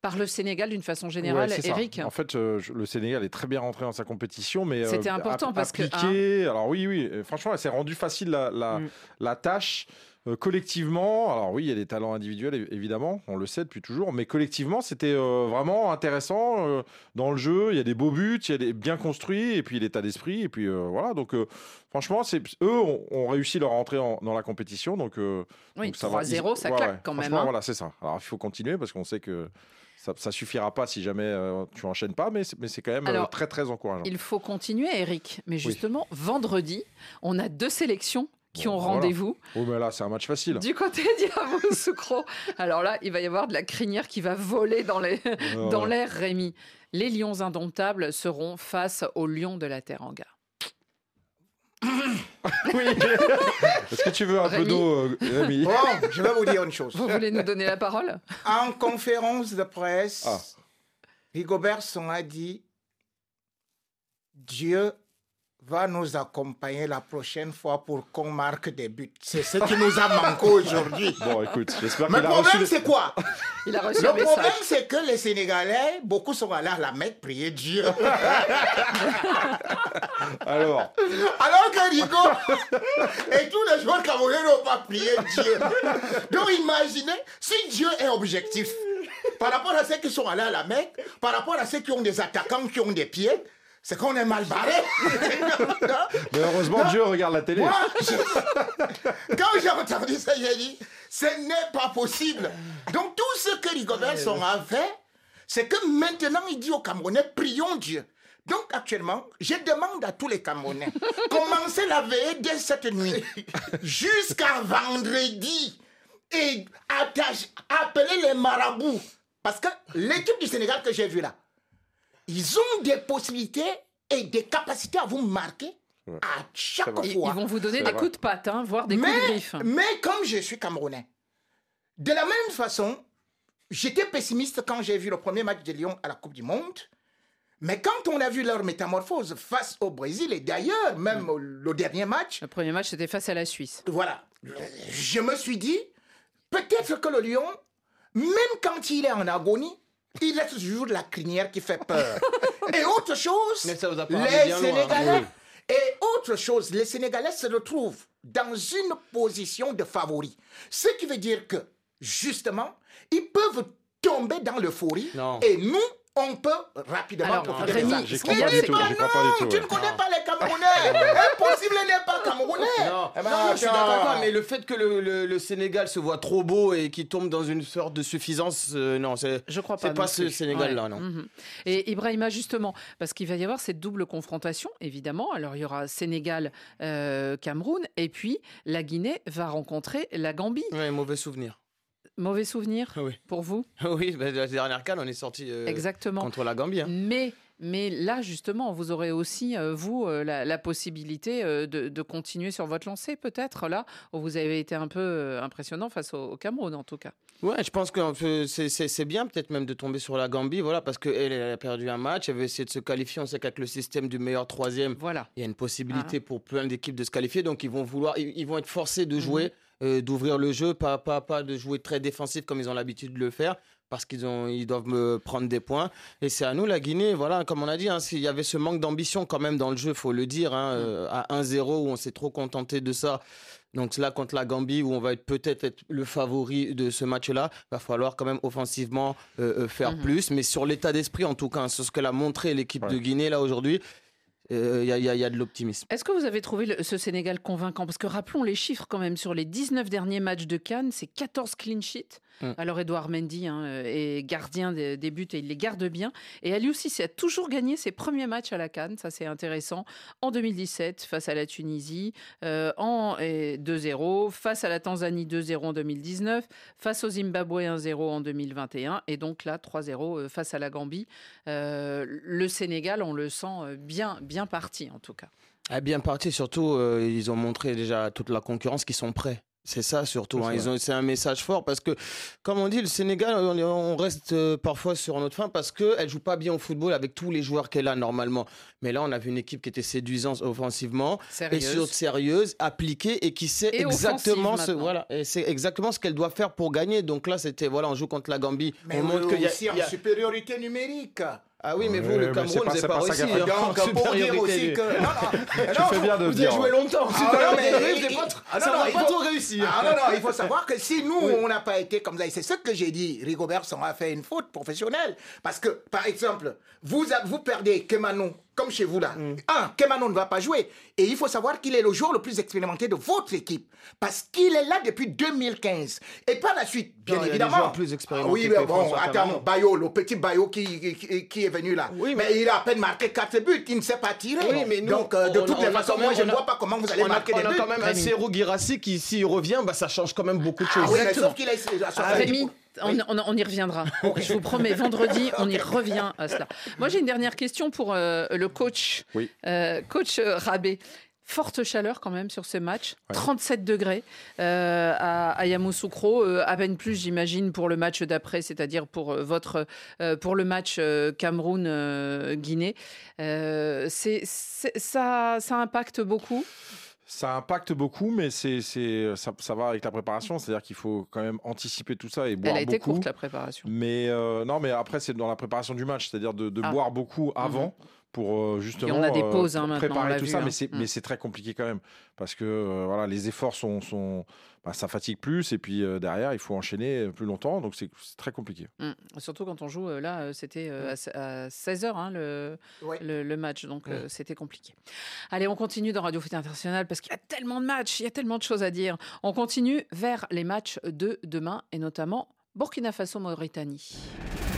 par le Sénégal d'une façon générale, Ouais, ça. Eric En fait, le Sénégal est très bien rentré dans sa compétition, mais C'était important parce que, hein. appliqué- Alors oui, oui. Franchement, elle s'est rendue facile la, la, Mm. la tâche. Euh, collectivement, alors oui, il y a des talents individuels évidemment, on le sait depuis toujours, mais collectivement, c'était euh, vraiment intéressant euh, dans le jeu. Il y a des beaux buts, il y a des bien construits, et puis l'état d'esprit, et puis voilà. Donc, franchement, c'est eux ont, ont réussi leur entrée en- dans la compétition, donc, Oui, donc ça va. 3-0, ça claque ouais. quand même. Hein. Voilà, c'est ça. Alors il faut continuer parce qu'on sait que ça, ça suffira pas si jamais euh, tu enchaînes pas, mais c'est, mais c'est quand même euh, très très encourageant. Il faut continuer, Eric. Mais justement, vendredi, on a deux sélections qui ont rendez-vous. Oh mais là c'est un match facile. Du côté d'Yamoussoukro. Alors là, il va y avoir de la crinière qui va voler dans les- dans ouais. l'air, Rémi. Les Lions indomptables seront face aux Lions de la Teranga. Oui. Est-ce que tu veux un peu d'eau, euh, Rémi Bon, je vais vous dire une chose. Vous voulez nous donner la parole? En conférence de presse, Ah. Rigobertson a dit Dieu va nous accompagner la prochaine fois pour qu'on marque des buts. C'est ce qui nous a manqué aujourd'hui. Bon, écoute, j'espère qu'il le problème, c'est quoi? Il a reçu Le problème, c'est que les Sénégalais, beaucoup sont allés à la Mecque prier Dieu. Alors, Alors que Rigo et tous les joueurs camerounais n'ont pas prié Dieu. Donc imaginez si Dieu est objectif par rapport à ceux qui sont allés à la Mecque, par rapport à ceux qui ont des attaquants qui ont des pieds, c'est qu'on est mal barré. mais heureusement Dieu regarde la télé. Moi, je- Quand j'ai entendu ça, j'ai dit, ce n'est pas possible. Donc tout ce que Rigobert a fait, c'est que maintenant il dit aux Camerounais, prions Dieu. Donc actuellement, je demande à tous les Camerounais, commencez la veille dès cette nuit, jusqu'à vendredi, et attache, appelez les marabouts. Parce que l'équipe du Sénégal que j'ai vue là, ils ont des possibilités et des capacités à vous marquer à chaque fois. ils vont vous donner C'est des vrai. coups de patte, hein, voire des coups de Mais, griffe. mais comme je suis Camerounais, de la même façon, j'étais pessimiste quand j'ai vu le premier match de Lyon à la Coupe du Monde. Mais quand on a vu leur métamorphose face au Brésil, et d'ailleurs, même au- le dernier match, Le premier match, c'était face à la Suisse. voilà, je me suis dit, peut-être que le Lion, même quand il est en agonie, il reste toujours la crinière qui fait peur. et autre chose, les. Sénégalais, et autre chose, les Sénégalais se retrouvent dans une position de favori. Ce qui veut dire que, justement, ils peuvent tomber dans l'euphorie et nous, on peut rapidement Alors, profiter Rémi, de ça. Non, tout, Tu ouais. ne connais pas les Camerounais. Impossible n'est pas Camerounais. Non, Eh ben, non, je suis attends. d'accord avec toi, mais le fait que le, le- le Sénégal se voit trop beau et qu'il tombe dans une sorte de suffisance, euh, non, c'est Je crois pas. c'est pas non ce. Sénégal-là, Ouais. non. Mhm. Et Ibrahima, justement, parce qu'il va y avoir cette double confrontation, évidemment. Alors, il y aura Sénégal-Cameroun, et puis la Guinée va rencontrer la Gambie. Ouais, mauvais souvenir. Mauvais souvenir Oui, pour vous? Oui bah, la dernière canne, on est sorti euh, Exactement. contre la Gambie. hein. Mais, mais là, justement, vous aurez aussi, euh, vous, euh, la, la possibilité de, de continuer sur votre lancée, peut-être, là, où vous avez été un peu impressionnant face au, au Cameroun, en tout cas. Ouais, je pense que c'est- bien peut-être même de tomber sur la Gambie, voilà, parce qu'elle elle a perdu un match, elle veut essayer de se qualifier. On sait qu'avec le système du meilleur troisième, Voilà. il y a une possibilité Ah. pour plein d'équipes de se qualifier, donc ils vont vouloir, ils, ils vont être forcés Mhm. de jouer, euh, d'ouvrir le jeu, pas, pas, pas de jouer très défensif comme ils ont l'habitude de le faire. Parce qu'ils ont, ils doivent me prendre des points. Et c'est à nous, la Guinée, voilà, comme on a dit, hein, s'il y avait ce manque d'ambition quand même dans le jeu, faut le dire, hein, Mhm. euh, à 1-0, où on s'est trop contenté de ça. Donc là, contre la Gambie, où on va être peut-être être le favori de ce match-là, va falloir quand même offensivement euh, faire Mhm. plus. Mais sur l'état d'esprit, en tout cas, hein, sur ce qu'elle a montré l'équipe Ouais. de Guinée là aujourd'hui, il y, a- y a- de l'optimisme. Est-ce que vous avez trouvé ce Sénégal convaincant? Parce que rappelons les chiffres quand même, sur les 19 derniers matchs de Cannes, c'est 14 clean sheets. Mm. Alors Edouard Mendy hein, est gardien des, des buts et il les garde bien. Et Ali aussi, a toujours gagné ses premiers matchs à la Cannes, ça c'est intéressant. En 2017, face à la Tunisie, euh, en et 2-0, face à la Tanzanie 2-0 en 2019, face au Zimbabwe 1-0 en 2021, et donc là 3-0 euh, face à la Gambie. Euh, le Sénégal, on le sent euh, bien, bien parti en tout cas. Ah, bien parti, surtout, euh, ils ont montré déjà à toute la concurrence qu'ils sont prêts. C'est ça surtout. C'est hein. ça. Ils ont, c'est un message fort parce que, comme on dit, le Sénégal, on, est- on reste euh, parfois sur notre fin parce qu'elle joue pas bien au football avec tous les joueurs qu'elle a normalement. Mais là, on a vu une équipe qui était séduisante offensivement et Sérieuse. sur sérieuse, appliquée et qui sait Et exactement ce maintenant. voilà, et c'est exactement ce qu'elle doit faire pour gagner. Donc là, c'était voilà, on joue contre la Gambie. Mais on montre qu'il y a, aussi il y a- en supériorité numérique. Ah oui, mais vous, le Cameroun, c'est pas- a fait- hein, Donc, pour dire aussi que. Non, non, fais bien de Vous avez joué longtemps. Ah, non, mais- il- il- ah, ça va il pas trop réussi. Ah non, non, il faut savoir que si nous, on n'a pas été comme ça, et c'est ce que j'ai dit, Rigobert s'en a fait une faute professionnelle. Parce que, par exemple, vous, vous perdez Kemano, comme chez vous là. Un, Kemano ne va pas jouer. Et il faut savoir qu'il est le joueur le plus expérimenté de votre équipe. Parce qu'il est là depuis 2015. Et par la suite, bien Non, il a évidemment. joueurs plus expérimentés Oui, que mais bon, attends. Bayo, le petit Bayo qui, qui, qui est venu là. Oui, mais... il a à peine marqué 4 buts, il ne sait pas tirer. Oui, mais nous, Donc, euh, de on a- toutes on les a façons, moi, je ne a- vois pas comment vous allez a, marquer on des a buts. quand même un. Serou Girassi qui, s'il revient, bah, ça change quand même beaucoup de Ah choses. oui, mais sauf qu'il a on, y reviendra. Je vous promets, vendredi, on y revient à cela. Moi, j'ai une dernière question pour euh, le coach, Oui. Euh, coach euh, Rabé. Forte chaleur quand même sur ce match, Ouais. 37 degrés euh, à, à Yamoussoukro, à peine plus j'imagine pour le match d'après, c'est-à-dire pour votre pour le match Cameroun-Guinée. Ça, ça impacte beaucoup? Ça impacte beaucoup, mais c'est, c'est, ça, ça va avec la préparation. C'est-à-dire qu'il faut quand même anticiper tout ça et boire Elle a été beaucoup. courte la préparation. Mais euh, non, mais après, c'est dans la préparation du match, c'est-à-dire de, de Ah. boire beaucoup avant. Pour euh, justement on a des euh, pauses, hein, on préparer tout vu, ça, hein. mais c'est Mm. c'est très compliqué quand même parce que euh, voilà les efforts sont, sont bah, ça fatigue plus et puis euh, derrière il faut enchaîner plus longtemps donc c'est très compliqué. Mm. Surtout quand on joue, euh, là, c'était euh, à, 16h le, Ouais. le, le match, donc euh, c'était compliqué. Allez, on continue dans Radio Foot International parce qu'il y a tellement de matchs, il y a tellement de choses à dire. On continue vers les matchs de demain et notamment Burkina Faso-Mauritanie. Voilà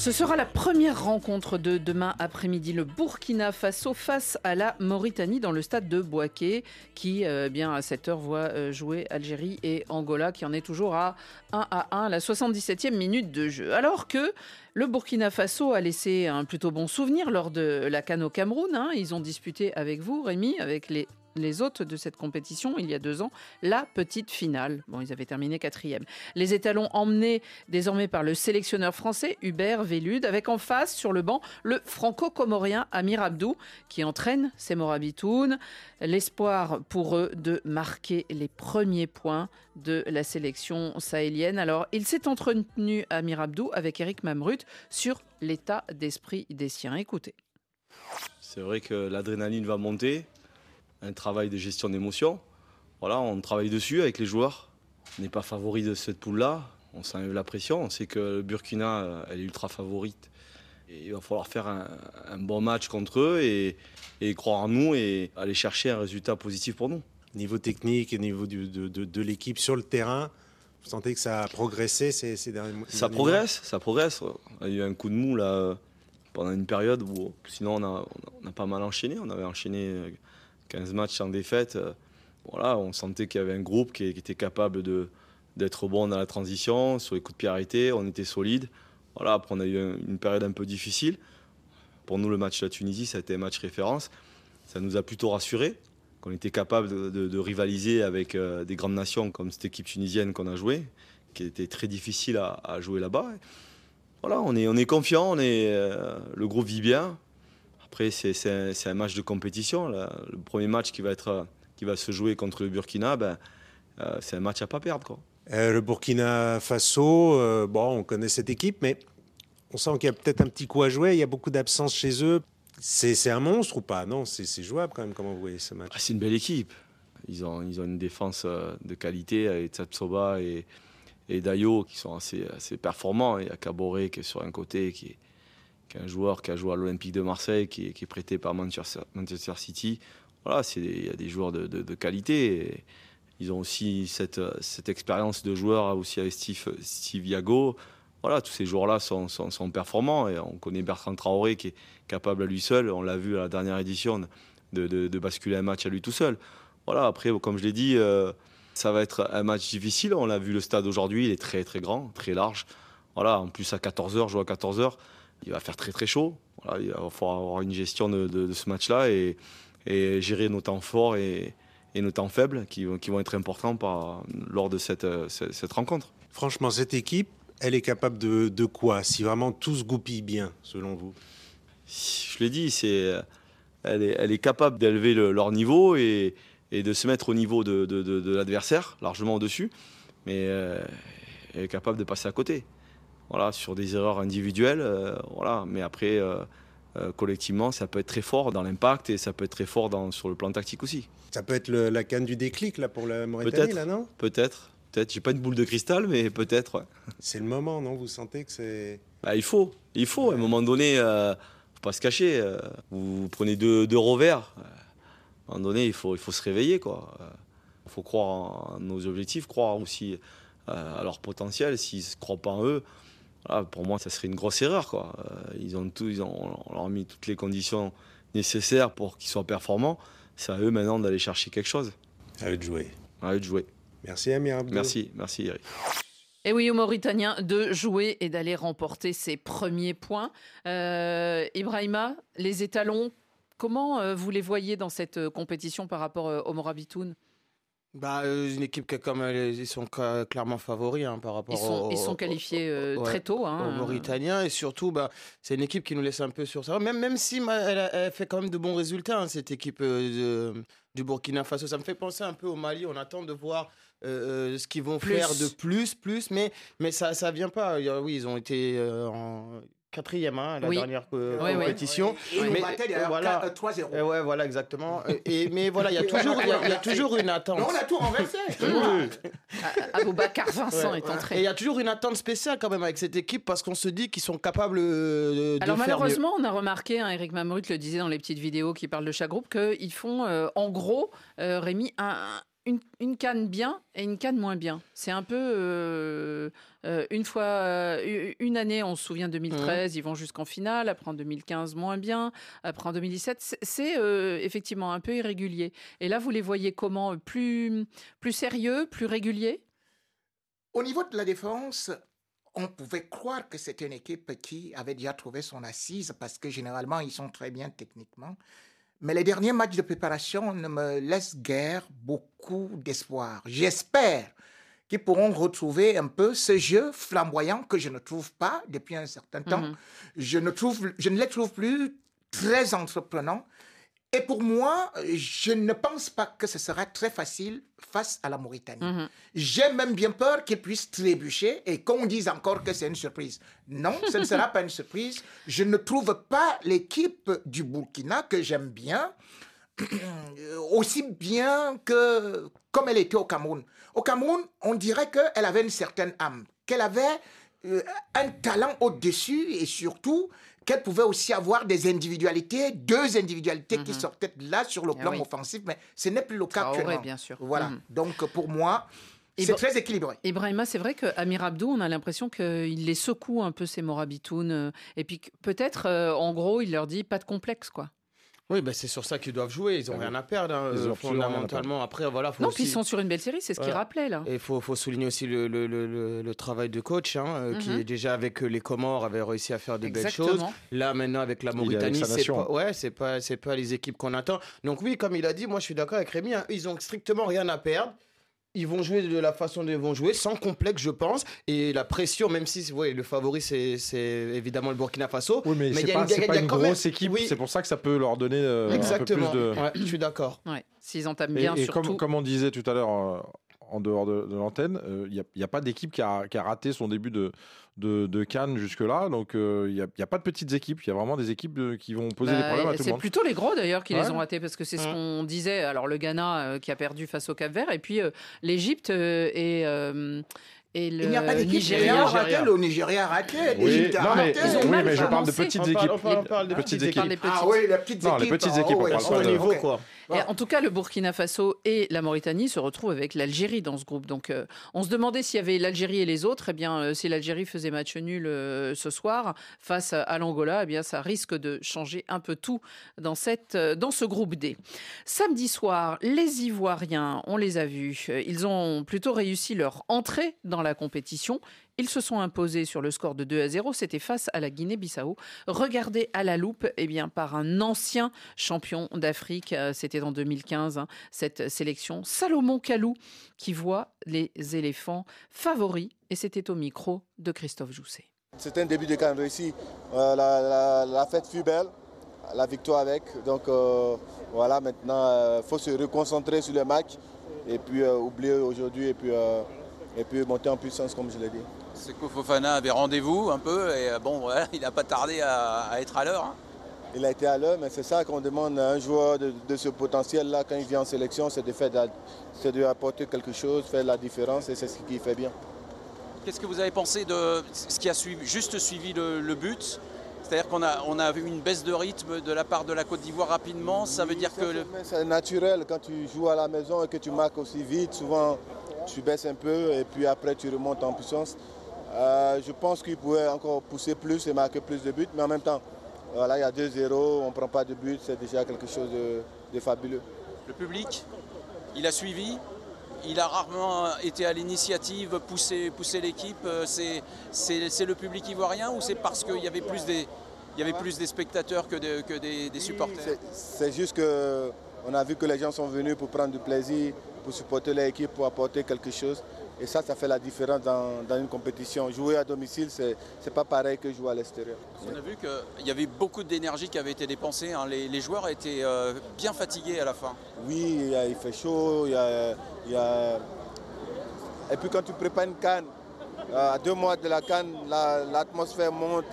Ce sera la première rencontre de demain après-midi, le Burkina Faso face à la Mauritanie dans le stade de Boaké, qui, euh, bien à cette heure, voit euh, jouer Algérie et Angola, qui en est toujours à 1 à 1 à la 77e minute de jeu. Alors que le Burkina Faso a laissé un plutôt bon souvenir lors de la Cannes au Cameroun. hein. Ils ont disputé avec vous, Rémi, avec les les hôtes de cette compétition il y a deux ans, la petite finale. Bon, ils avaient terminé quatrième. Les étalons emmenés désormais par le sélectionneur français Hubert Vélude, avec en face sur le banc le franco-comorien Amir Abdou qui entraîne ses Morabitoun. L'espoir pour eux de marquer les premiers points de la sélection sahélienne. Alors, il s'est entretenu Amir Abdou avec Eric Mamrut sur l'état d'esprit des siens. Écoutez. C'est vrai que l'adrénaline va monter, un travail de gestion d'émotions. Voilà, on travaille dessus avec les joueurs. On n'est pas favori de cette poule-là. On s'enlève la pression. On sait que le Burkina, euh, elle est ultra favorite. Et il va falloir faire un, bon match contre eux et, croire en nous et aller chercher un résultat positif pour nous. Niveau technique et niveau de, de, l'équipe sur le terrain, vous sentez que ça a progressé ces, ces derniers mois Ça progresse, ça progresse. Il y a eu un coup de mou là pendant une période où sinon on a, on a pas mal enchaîné. On avait enchaîné 15 matchs sans défaite. Voilà, on sentait qu'il y avait un groupe qui, était capable d'être bon dans la transition, sur les coups de pied arrêtés, on était solide. Voilà, après on a eu une période un peu difficile. Pour nous, le match de la Tunisie, ça a été un match référence. Ça nous a plutôt rassuré qu'on était capable de, rivaliser avec euh, des grandes nations comme cette équipe tunisienne qu'on a jouée, qui était très difficile à, jouer là-bas. Voilà, on est, on confiant, on est, euh, le groupe vit bien. Après, c'est un, match de compétition. Le premier match qui va, être, qui va se jouer contre le Burkina, ben, euh, c'est un match à pas perdre. Quoi. le Burkina Faso, bon, on connaît cette équipe, mais on sent qu'il y a peut-être un petit coup à jouer. Il y a beaucoup d'absence chez eux. C'est un monstre ou pas? Non, c'est jouable quand même. Comment vous voyez ce match? Ah, C'est une belle équipe. Ils ont, ils ont une défense euh, de qualité avec Tsatsoba et, et Dayo qui sont assez, assez performants. Il y a Caboret qui est sur un côté, qui est, un joueur qui a joué à l'Olympique de Marseille, qui est, qui est, prêté par Manchester, City. Voilà, il y a des joueurs de, qualité. ils ont aussi cette, expérience de joueur aussi avec Steve, Steve Yago voilà, tous ces joueurs-là sont, performants. Et on connaît Bertrand Traoré qui est capable à lui seul, on l'a vu à la dernière édition, de, basculer un match à lui tout seul. Voilà, après, comme je l'ai dit, euh, ça va être un match difficile. On l'a vu le stade aujourd'hui, il est très très grand, très large. Voilà, en plus à 14h, jouer à 14h, il va faire très très chaud. Voilà, il va falloir avoir une gestion de, de ce match-là et, et, gérer nos temps forts et, et nos temps faibles qui, qui, vont être importants par, lors de cette, cette, cette rencontre. Franchement, cette équipe, elle est capable de, quoi? Si vraiment tout se goupille bien, selon vous? Je l'ai dit, c'est, elle, est, elle est capable d'élever leur niveau et, de se mettre au niveau de, l'adversaire, largement au-dessus, mais euh, elle est capable de passer à côté. Voilà, sur des erreurs individuelles, euh, voilà, mais après, euh, collectivement, ça peut être très fort dans l'impact et ça peut être très fort dans, sur le plan tactique aussi. Ça peut être la canne du déclic là, pour la Mauritanie, là, non? Peut-être. Peut-être, j'ai pas une boule de cristal, mais peut-être. C'est le moment, non? Vous sentez que c'est. Bah, il faut, il faut. À un moment donné, euh, faut pas se cacher. Euh, vous prenez deux, deux revers. Euh, à un moment donné, il faut, il faut se réveiller, quoi. Il euh, faut croire en nos objectifs, croire aussi à leur potentiel. S'ils ne croient pas en eux, pour moi, ça serait une grosse erreur, quoi. Ils ont tout, ils ont, on leur a mis toutes les conditions nécessaires pour qu'ils soient performants. C'est à eux maintenant d'aller chercher quelque chose. À eux de jouer. À eux de jouer. Merci Amir Merci, merci Eric. Et oui, aux Mauritaniens de jouer et d'aller remporter ses premiers points. Euh, Ibrahima, les étalons, comment euh, vous les voyez dans cette euh, compétition par rapport euh, aux Morabitoun? Bah, une équipe qui, comme ils sont clairement favoris hein, par rapport ils sont, aux, ils sont qualifiés très tôt. Hein, aux Mauritaniens. Et surtout, bah, c'est une équipe qui nous laisse un peu sur ça. Même, même si elle, fait quand même de bons résultats, hein, cette équipe du Burkina Faso. Ça me fait penser un peu au Mali. On attend de voir euh, euh, ce qu'ils vont faire de plus, plus, mais, mais ça ne vient pas. Oui, ils ont été euh, en quatrième hein, la dernière compétition. Et mais, voilà. 3-0. ouais, voilà, exactement. et, mais voilà, il y a toujours, il y, a toujours une attente. Non, on a tout renversé. Aboubacar Vincent est entré. Et il y a toujours une attente spéciale quand même avec cette équipe parce qu'on se dit qu'ils sont capables de, Alors malheureusement, on a remarqué, hein, Eric Mamrut le disait dans les petites vidéos qui parlent de chaque groupe, qu'ils font en gros, Rémi, un, une, canne bien et une canne moins bien. C'est un peu euh, euh, une fois, euh, une année, on se souvient 2013, ils vont jusqu'en finale. Après en 2015, moins bien. Après en 2017, c'est effectivement un peu irrégulier. Et là, vous les voyez comment Plus, plus sérieux, plus régulier Au niveau de la défense, on pouvait croire que c'était une équipe qui avait déjà trouvé son assise parce que généralement, ils sont très bien techniquement. Mais les derniers matchs de préparation ne me laissent guère beaucoup d'espoir. J'espère qu'ils pourront retrouver un peu ce jeu flamboyant que je ne trouve pas depuis un certain temps. Mhm. Je, ne trouve, je ne les trouve plus très entreprenants. Et pour moi, je ne pense pas que ce sera très facile face à la Mauritanie. Mhm. J'ai même bien peur qu'ils puissent trébucher et qu'on dise encore que c'est une surprise. Non, ce ne sera pas une surprise. Je ne trouve pas l'équipe du Burkina que j'aime bien aussi bien que comme elle était au Cameroun. Au Cameroun, on dirait qu'elle avait une certaine âme, qu'elle avait euh, un talent au-dessus et surtout qu'elle pouvait aussi avoir des individualités, deux individualités qui sortaient de là sur le Ah plan oui. offensif, mais ce n'est plus le cas Traoré, actuellement. bien sûr. Voilà. Mhm. Donc pour moi, c'est très équilibré. Ibrahima, c'est vrai qu'Amir Abdou, on a l'impression qu'il les secoue un peu, ces Morabitoun. euh, Et puis peut-être, euh, en gros, il leur dit pas de complexe, quoi. Oui, bah, c'est sur ça qu'ils doivent jouer. Ils n'ont rien à perdre, hein, Ils ont absolument rien à fondamentalement. Après, voilà, faut non, aussi... puis ils sont sur une belle série, c'est ce qu'il rappelait, là. Et il faut, faut souligner aussi le, le- le- le- le travail de coach, hein, euh, qui Mhm. est déjà avec euh, les Comores avait réussi à faire de belles Exactement. choses. Là, maintenant, avec la Mauritanie, c'est pas, ouais, c'est pas, c'est pas les équipes qu'on attend. Donc oui, comme il a dit, moi je suis d'accord avec Rémi, hein, ils ont strictement rien à perdre. Ils vont jouer de la façon dont ils vont jouer, sans complexe, je pense. Et la pression, même si ouais, le favori, c'est c'est évidemment le Burkina Faso. Oui, mais, il c'est y a pas, y a- y pas a une même- grosse équipe. Oui, C'est pour ça que ça peut leur donner euh, un peu exactement. plus de. Ouais, je suis d'accord. Ouais. S'ils entament Et, bien, et surtout. comme, comme on disait tout à l'heure euh, en dehors de, de l'antenne, il n'y a, pas d'équipe qui a, qui a raté son début de, de, de Cannes jusque-là. Donc il n'y a, y a pas de petites équipes. Il y a vraiment des équipes de- qui vont poser des Bah, problèmes à tout le c'est monde. plutôt les gros d'ailleurs qui les ont ratés parce que c'est ce Ouais. qu'on disait. Alors le Ghana euh, qui a perdu face au Cap Vert et puis euh, l'Égypte euh, et, euh, et le Il n'y a pas d'équipe qui Nigeria. raté. Le Nigeria raté. Oui, l'Égypte a non, mais, raté. Oui, je parle de petites On parle- équipes. on parle- on parle de petites équipes. Ah oui, les petites Non, les équipes. petites ah équipes, on ouais, parle pas de- niveau, quoi. En tout cas, le Burkina Faso et la Mauritanie se retrouvent avec l'Algérie dans ce groupe. Donc, euh, on se demandait s'il y avait l'Algérie et les autres. Eh bien, euh, si l'Algérie faisait match nul euh, ce soir face à l'Angola, eh bien, ça risque de changer un peu tout dans, cette, dans ce groupe D. Samedi soir, les Ivoiriens, on les a vus. Ils ont plutôt réussi leur entrée dans la compétition. Ils se sont imposés sur le score de 2 à 0. C'était face à la Guinée-Bissau. Regardez à la loupe eh bien, par un ancien champion d'Afrique. euh, C'était en 2015, hein, cette sélection. Salomon Kalou qui voit les éléphants favoris. Et c'était au micro de Christophe Jousset. C'est un début de Cannes réussi. Euh, la, fête fut belle, la victoire avec. Donc euh, voilà, maintenant, il faut se reconcentrer sur le match et puis oublier aujourd'hui et puis monter en puissance, comme je l'ai dit. Seko Fofana avait rendez-vous un peu et euh, bon, voilà, il n'a pas tardé à, à être à l'heure. hein. Il a été à l'heure, mais c'est ça qu'on demande à un joueur de, de ce potentiel-là quand il vient en sélection, c'est de faire, de la- c'est de apporter quelque chose, faire la différence et c'est ce qu'il fait bien. Qu'est-ce que vous avez pensé de ce qui a suivi, juste suivi le, le but? C'est-à-dire qu'on a, on a vu une baisse de rythme de la part de la Côte d'Ivoire rapidement. Ça veut dire que le- C'est naturel quand tu joues à la maison et que tu marques aussi vite. Souvent, tu baisses un peu et puis après, tu remontes en puissance. Euh, je pense qu'il pourrait encore pousser plus et marquer plus de buts, mais en même temps, voilà, il y a 2-0, on ne prend pas de but, c'est déjà quelque chose de, de fabuleux. le public, il a suivi. Il a rarement été à l'initiative, pousser, pousser l'équipe. Euh, C'est, le public ivoirien ou c'est parce qu'il y avait plus des, il y avait plus des spectateurs que, de- que des, des supporters? C'est- C'est juste que on a vu que les gens sont venus pour prendre du plaisir, pour supporter l'équipe, pour apporter quelque chose. Et ça, ça fait la différence dans, dans une compétition. Jouer à domicile, c'est n'est pas pareil que jouer à l'extérieur. On a vu qu'il y avait beaucoup d'énergie qui avait été dépensée. hein. Les, les joueurs étaient euh, bien fatigués à la fin. Oui, il, fait chaud, il y a, il y a- Et puis quand tu prépares une canne, à deux mois de la canne, la- l'atmosphère monte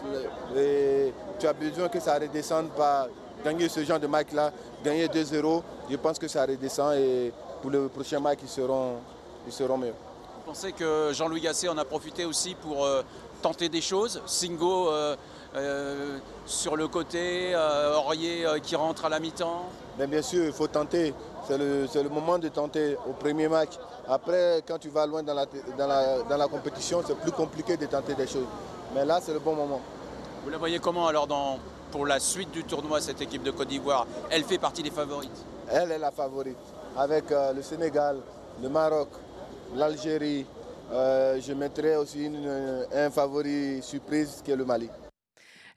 et tu as besoin que ça redescende par gagner ce genre de match-là, gagner 2-0. Je pense que ça redescend et pour le prochain match, ils seront, ils seront mieux. Pensez que Jean-Louis Gasset en a profité aussi pour euh, tenter des choses Singo euh, euh, sur le côté, Aurier qui rentre à la mi-temps Mais bien sûr, il faut tenter. C'est le, moment de tenter au premier match. Après, quand tu vas loin dans la, dans la, dans la compétition, c'est plus compliqué de tenter des choses. Mais là, c'est le bon moment. Vous la voyez comment alors dans, pour la suite du tournoi, cette équipe de Côte d'Ivoire? Elle fait partie des favorites. Elle est la favorite. Avec le Sénégal, le Maroc, l'Algérie, euh, je mettrai aussi une- un favori surprise qui est le Mali.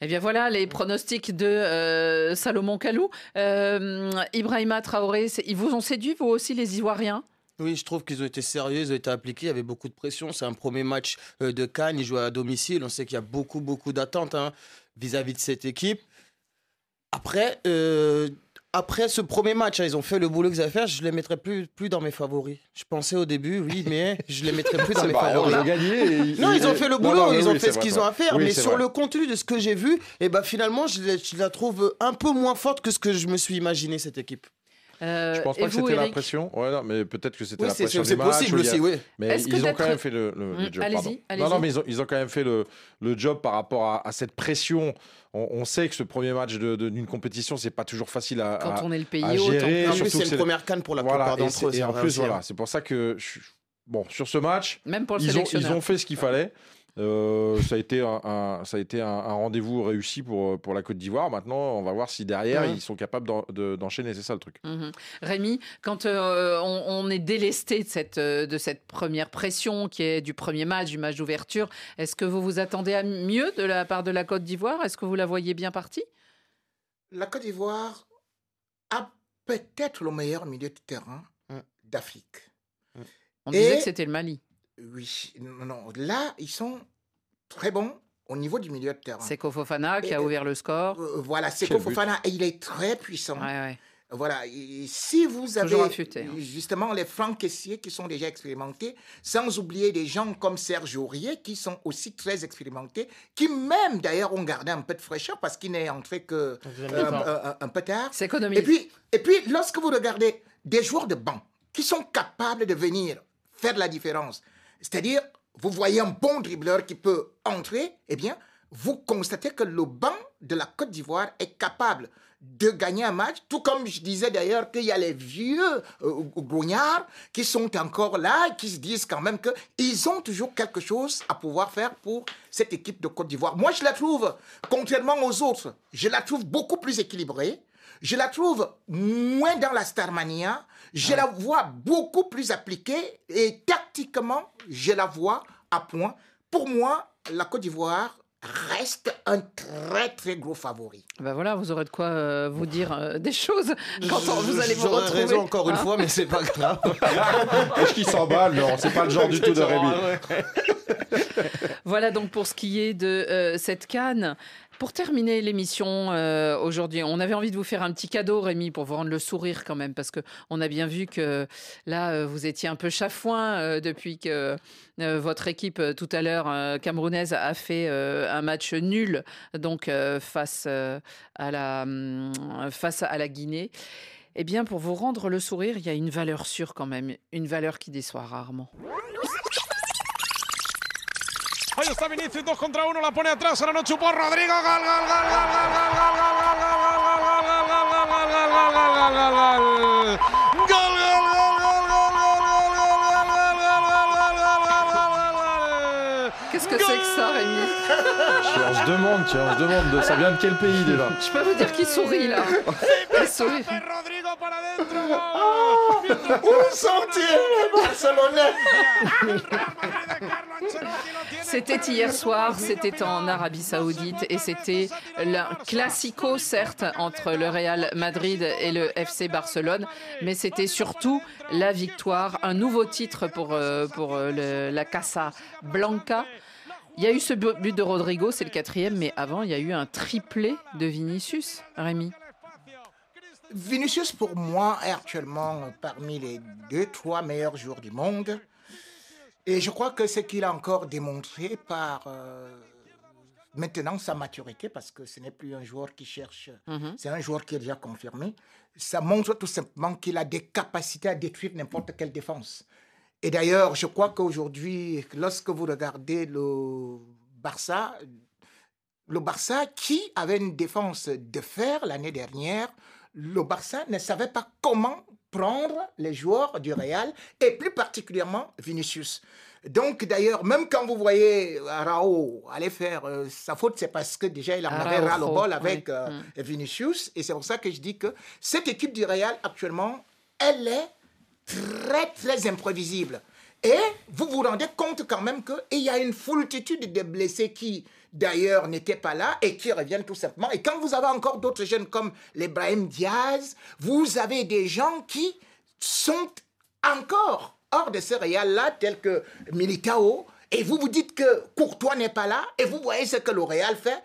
Eh bien voilà les pronostics de euh, Salomon Kalou. Euh, Ibrahima Traoré, ils vous ont séduit, vous aussi, les Ivoiriens? Oui, je trouve qu'ils ont été sérieux, ils ont été appliqués, il y avait beaucoup de pression. C'est un premier match euh, de Cannes, ils jouent à domicile. On sait qu'il y a beaucoup, beaucoup d'attentes hein, vis-à-vis de cette équipe. Après, euh, après ce premier match, hein, ils ont fait le boulot qu'ils avaient fait. Je les mettrais plus, plus dans mes favoris. Je pensais au début, oui, mais je les mettrais plus dans mes pas- favoris. ils ont gagné et non, ils ont fait le boulot, non, ils ont fait ce qu'ils ont à faire. Oui, mais sur vrai. le contenu de ce que j'ai vu, et ben finalement, je, je la trouve un peu moins forte que ce que je me suis imaginé cette équipe. Je pense pas que c'était la pression. Ouais, non, mais peut-être que c'était Oui, la c'est- pression c'est possible a- aussi, oui. Mais ils ont quand même fait le, le- le Mm, job. allez-y. Non, non, mais ils ont, ils ont quand même fait le, le job par rapport à, à cette pression. On, on sait que ce premier match de- de- d'une compétition, c'est pas toujours facile à, Quand à- on est le pays à en gérer. plus. En plus, surtout c'est une première canne pour la voilà, plupart et d'entre eux, Et en plus, voilà, hein. c'est pour ça que bon sur ce match, Même pour le ils ont, ils ont fait ce qu'il fallait. Euh, ça a été un, un- ça a été un, un rendez-vous réussi pour, pour la Côte d'Ivoire. Maintenant, on va voir si derrière ils sont capables d'en- de- d'enchaîner. C'est ça le truc. Mhm. Rémi, quand euh, on, on est délesté de cette, euh, de cette première pression qui est du premier match, du match d'ouverture, est-ce que vous vous attendez à mieux de la part de la Côte d'Ivoire? Est-ce que vous la voyez bien partie? La Côte d'Ivoire a peut-être le meilleur milieu de terrain d'Afrique. On Et- disait que c'était le Mali. Oui, non, non, là, ils sont très bons au niveau du milieu de terrain. C'est Fofana qui a ouvert le score. Euh, Voilà, c'est Quel but. Fofana et il est très puissant. Voilà, et si vous avez affûté, hein. justement les francs caissiers qui sont déjà expérimentés, sans oublier des gens comme Serge Aurier qui sont aussi très expérimentés, qui même d'ailleurs ont gardé un peu de fraîcheur parce qu'il n'est entré que euh, euh, un peu tard. C'est économique. Et puis, et puis, lorsque vous regardez des joueurs de banc qui sont capables de venir faire la différence, c'est-à-dire, vous voyez un bon dribbleur qui peut entrer, eh bien, vous constatez que le banc de la Côte d'Ivoire est capable de gagner un match, tout comme je disais d'ailleurs qu'il y a les vieux euh, grognards qui sont encore là, et qui se disent quand même qu'ils ont toujours quelque chose à pouvoir faire pour cette équipe de Côte d'Ivoire. Moi, je la trouve, contrairement aux autres, je la trouve beaucoup plus équilibrée. Je la trouve moins dans la Starmania. Je la vois beaucoup plus appliquée et tactiquement, je la vois à point. Pour moi, la Côte d'Ivoire reste un très très gros favori. Ben voilà, vous aurez de quoi euh, vous dire euh, des choses quand on- vous allez vous J'aurais retrouver. raison encore une Hein fois, mais c'est pas grave. Est-ce qu'il s'emballe? Non, c'est pas le genre du tout de Rémi. Voilà donc pour ce qui est de euh, cette canne. Pour terminer l'émission euh, aujourd'hui, on avait envie de vous faire un petit cadeau, Rémi, pour vous rendre le sourire quand même, parce que on a bien vu que là, euh, vous étiez un peu chafouin euh, depuis que votre équipe tout à l'heure camerounaise a fait un match nul, donc face à la hum, face à la Guinée. Eh bien, pour vous rendre le sourire, il y a une valeur sûre quand même, une valeur qui déçoit rarement. Ahí está Vinicius, 2 contra 1, la pone atrás, ahora no chupó Rodrigo. Gol, gol, gol, gol, gol, gol, gol, gol, gol, gol, gol, gol, gol, gol, gol, Qu'est-ce que c'est que ça, Rémi On se demande, tiens, on se demande, de- ça vient de quel pays déjà Je peux vous dire qu'il sourit là. Il sourit. Où sont-ils les Barcelonais C'était hier soir, c'était en Arabie Saoudite et c'était le classico certes entre le Real Madrid et le FC Barcelone, mais c'était surtout la victoire, un nouveau titre pour, euh, pour euh, le- la Casa Blanca. Il y a eu ce bu- but de Rodrigo, c'est le quatrième, mais avant il y a eu un triplé de Vinicius, Rémi. Vinicius, pour moi, est actuellement parmi les deux, trois meilleurs joueurs du monde. Et je crois que ce qu'il a encore démontré par euh, maintenant sa maturité, parce que ce n'est plus un joueur qui cherche, Mhm. c'est un joueur qui est déjà confirmé, ça montre tout simplement qu'il a des capacités à détruire n'importe quelle défense. Et d'ailleurs, je crois qu'aujourd'hui, lorsque vous regardez le Barça, le Barça qui avait une défense de fer l'année dernière, le Barça ne savait pas comment prendre les joueurs du Real et plus particulièrement Vinicius. Donc d'ailleurs, même quand vous voyez Arao aller faire euh, sa faute, c'est parce que déjà il en avait ras le bol avec oui. euh, Mm. Vinicius. Et c'est pour ça que je dis que cette équipe du Real actuellement, elle est très très imprévisible. Et vous vous rendez compte quand même qu'il y a une foultitude de blessés qui d'ailleurs n'étaient pas là et qui reviennent tout simplement. Et quand vous avez encore d'autres jeunes comme les Brahim Diaz, vous avez des gens qui sont encore hors de ce Real-là, tels que Militao, et vous vous dites que Courtois n'est pas là, et vous voyez ce que le Real fait.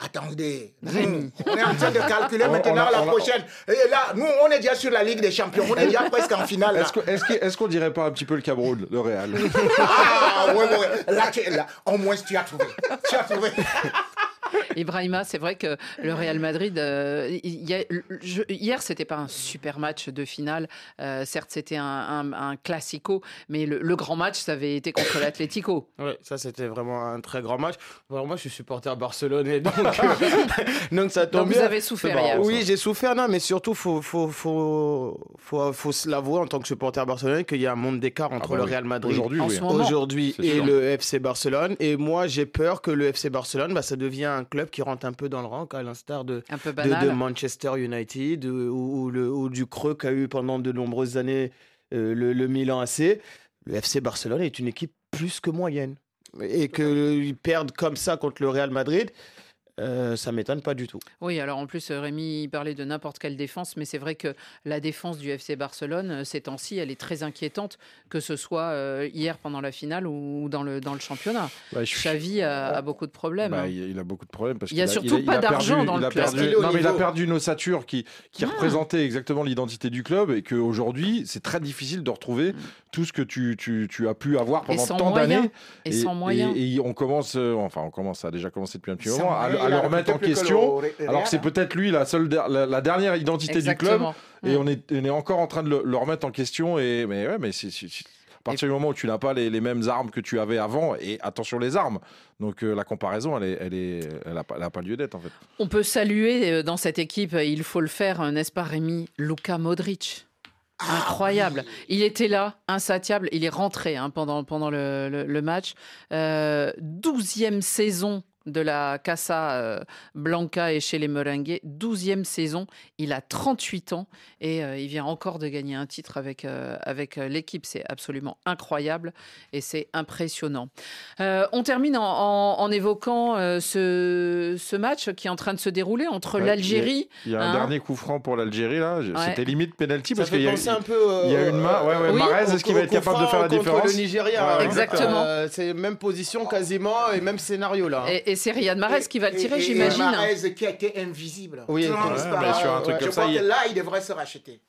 Attendez, nous, on est en train de calculer maintenant on a- la on a- prochaine. Et là, nous, on est déjà sur la Ligue des Champions, on est déjà presque en finale. Est-ce qu'on dirait pas un petit peu le Cameroun, le Real? Ah, ouais, ouais, ouais. Là, tu- là, au moins, tu as trouvé. Tu as trouvé. Ibrahima, c'est vrai que le Real Madrid, euh, a- je- hier, c'était pas un super match de finale. Euh, certes, c'était un, un- un classico, mais le, le grand match, ça avait été contre l'Atlético. Ouais, ça c'était vraiment un très grand match. Alors, moi je suis supporter barcelonais, donc, euh, donc ça tombe Donc, vous bien. avez souffert C'est hier. Oui, j'ai souffert, non, mais surtout faut faut faut faut, faut se l'avouer en tant que supporter barcelonais qu'il y a un monde d'écart entre bah le oui. Real Madrid Aujourd'hui, oui. et sûr. le FC Barcelone. Et moi j'ai peur que le FC Barcelone, bah, ça devient un club qui rentre un peu dans le rang, à l'instar de, Manchester United ou, ou le, ou du creux qu'a eu pendant de nombreuses années euh, le, le Milan AC. Le FC Barcelone est une équipe plus que moyenne. Et qu'ils perdent comme ça contre le Real Madrid, euh, ça m'étonne pas du tout. Oui, alors en plus, euh, Rémi il parlait de n'importe quelle défense, mais c'est vrai que la défense du FC Barcelone, euh, ces temps-ci, elle est très inquiétante, que ce soit euh, hier pendant la finale ou dans le, dans le championnat. Bah, je- Xavi a, a beaucoup de problèmes. Bah, hein. il, a beaucoup de problèmes parce Il y a qu'il surtout il pas a d'argent dans il le a club. perdu- qu'il non, mais il a perdu une ossature qui, qui Ah. représentait exactement l'identité du club et qu'aujourd'hui, c'est très difficile de retrouver tout ce que tu, tu, tu as pu avoir Et pendant tant d'années. Et sans moyens. Et, et on commence, enfin, on commence, ça a déjà commencé depuis un petit moment, à, à le remettre en question. Alors que c'est peut-être lui la seule, la, la dernière identité du club. Et Mm. on est, on est encore en train de le, le remettre en question. Et, mais ouais, mais c'est. c'est- c'est- à partir du moment où tu n'as pas les, les mêmes armes que tu avais avant, et attention les armes, donc euh, la comparaison, elle est, elle est, elle a pas, elle a pas lieu d'être en fait. On peut saluer euh, dans cette équipe, euh, il faut le faire, n'est-ce pas Rémi? Luka Modric. Incroyable. Il était là, insatiable. Il est rentré hein, pendant, pendant le, le- le match. Euh, Douzième saison de la Casa euh, Blanca et chez les Merengues. Douzième saison. Il a 38 ans et euh, il vient encore de gagner un titre avec, euh, avec l'équipe. C'est absolument incroyable et c'est impressionnant. Euh, on termine en, en- en évoquant euh, ce, ce match qui est en train de se dérouler entre Ouais, l'Algérie. Il y a, il y a un hein, dernier coup franc pour l'Algérie là. Ouais. C'était limite penalty parce qu'il y euh, y a une main. Ouais, ouais. Oui. Marez, est-ce qu'il va être capable de faire la différence le Nigeria. Exactement. Euh, c'est même position quasiment et même scénario là. hein. Et, et c'est Riyad Mahrez qui va le tirer, j'imagine. Mahrez qui a été invisible. Oui, mais sur un truc Je comme ça, crois il- que là, il devrait se racheter.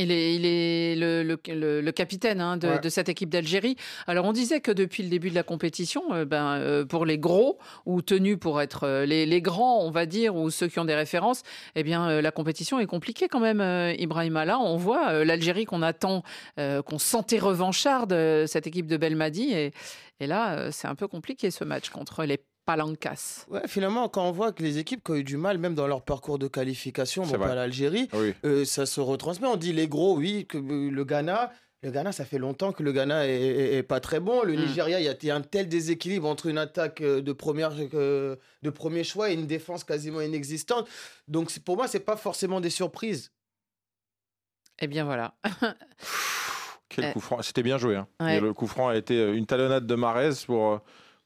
Il est, il est le, le- le- le capitaine hein, de, Ouais. de cette équipe d'Algérie. Alors on disait que depuis le début de la compétition, euh, ben, euh, pour les gros ou tenus pour être euh, les, les grands, on va dire, ou ceux qui ont des références, eh bien euh, la compétition est compliquée quand même. Euh, Ibrahima, là, on voit euh, l'Algérie qu'on attend, euh, qu'on sentait revancharde, euh, cette équipe de Belmadi, et, et là euh, c'est un peu compliqué ce match contre les Palancas. Ouais, finalement, quand on voit que les équipes qui ont eu du mal, même dans leur parcours de qualification, bon, pas l'Algérie, Oui. euh, ça se retransmet. On dit les gros, oui, que euh, le Ghana. Le Ghana, ça fait longtemps que le Ghana est, est- est pas très bon. Le Mm. Nigeria, il y y, a un tel déséquilibre entre une attaque euh, de, première, euh, de premier choix et une défense quasiment inexistante. Donc pour moi, c'est pas forcément des surprises. Eh bien voilà. Quel coup franc. C'était bien joué. hein. ouais. Et le coup franc a été une talonnade de Marez pour, euh,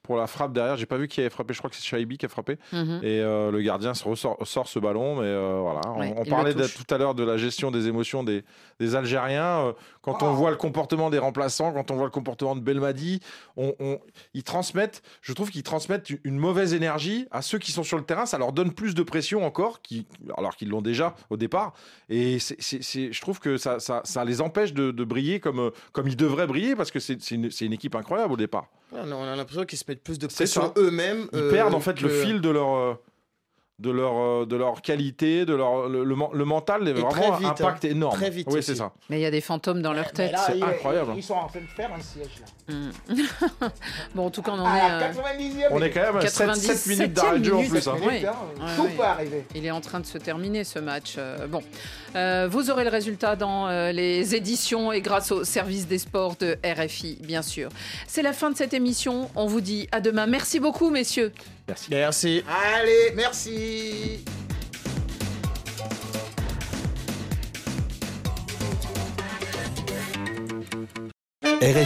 pour la frappe derrière. J'ai pas vu qui avait frappé. Je crois que c'est Shaibi qui a frappé. Mhm. Et euh, le gardien se ressort, sort ce ballon. Mais euh, voilà. On- Ouais, on il parlait de- tout à l'heure de la gestion des émotions des, des Algériens. Euh, quand on voit le comportement des remplaçants, quand on voit le comportement de Belmadi, on, on- ils transmettent, je trouve qu'ils transmettent une- mauvaise énergie à ceux qui sont sur le terrain. Ça leur donne plus de pression encore, qui, alors qu'ils l'ont déjà au départ. Et je trouve que ça, ça, ça les empêche de, de briller comme, comme ils devraient briller parce que c'est une, équipe incroyable au départ. Ouais, On a, on a l'impression qu'ils se plus de pression ça. eux-mêmes. Ils euh, perdent en fait le fil de leur. De leur, euh, de leur qualité, de leur, le, le, men- le mental est vraiment vite, impact hein. énorme. Très vite oui, c'est ça. Mais il y a des fantômes dans leur tête. c'est incroyable. Ils sont en train de faire un siège là. Mm. bon, en tout cas, on en À est. euh, 90e On est quand même à 7, 7 minutes d'arrêt de jeu en plus. hein. Oui. minutes, hein. Tout ouais. peut arriver. Il est en train de se terminer ce match. Euh, bon, Euh, vous aurez le résultat dans euh, les éditions et grâce au service des sports de RFI, bien sûr. C'est la fin de cette émission. On vous dit à demain. Merci beaucoup, messieurs. Merci. Allez, merci.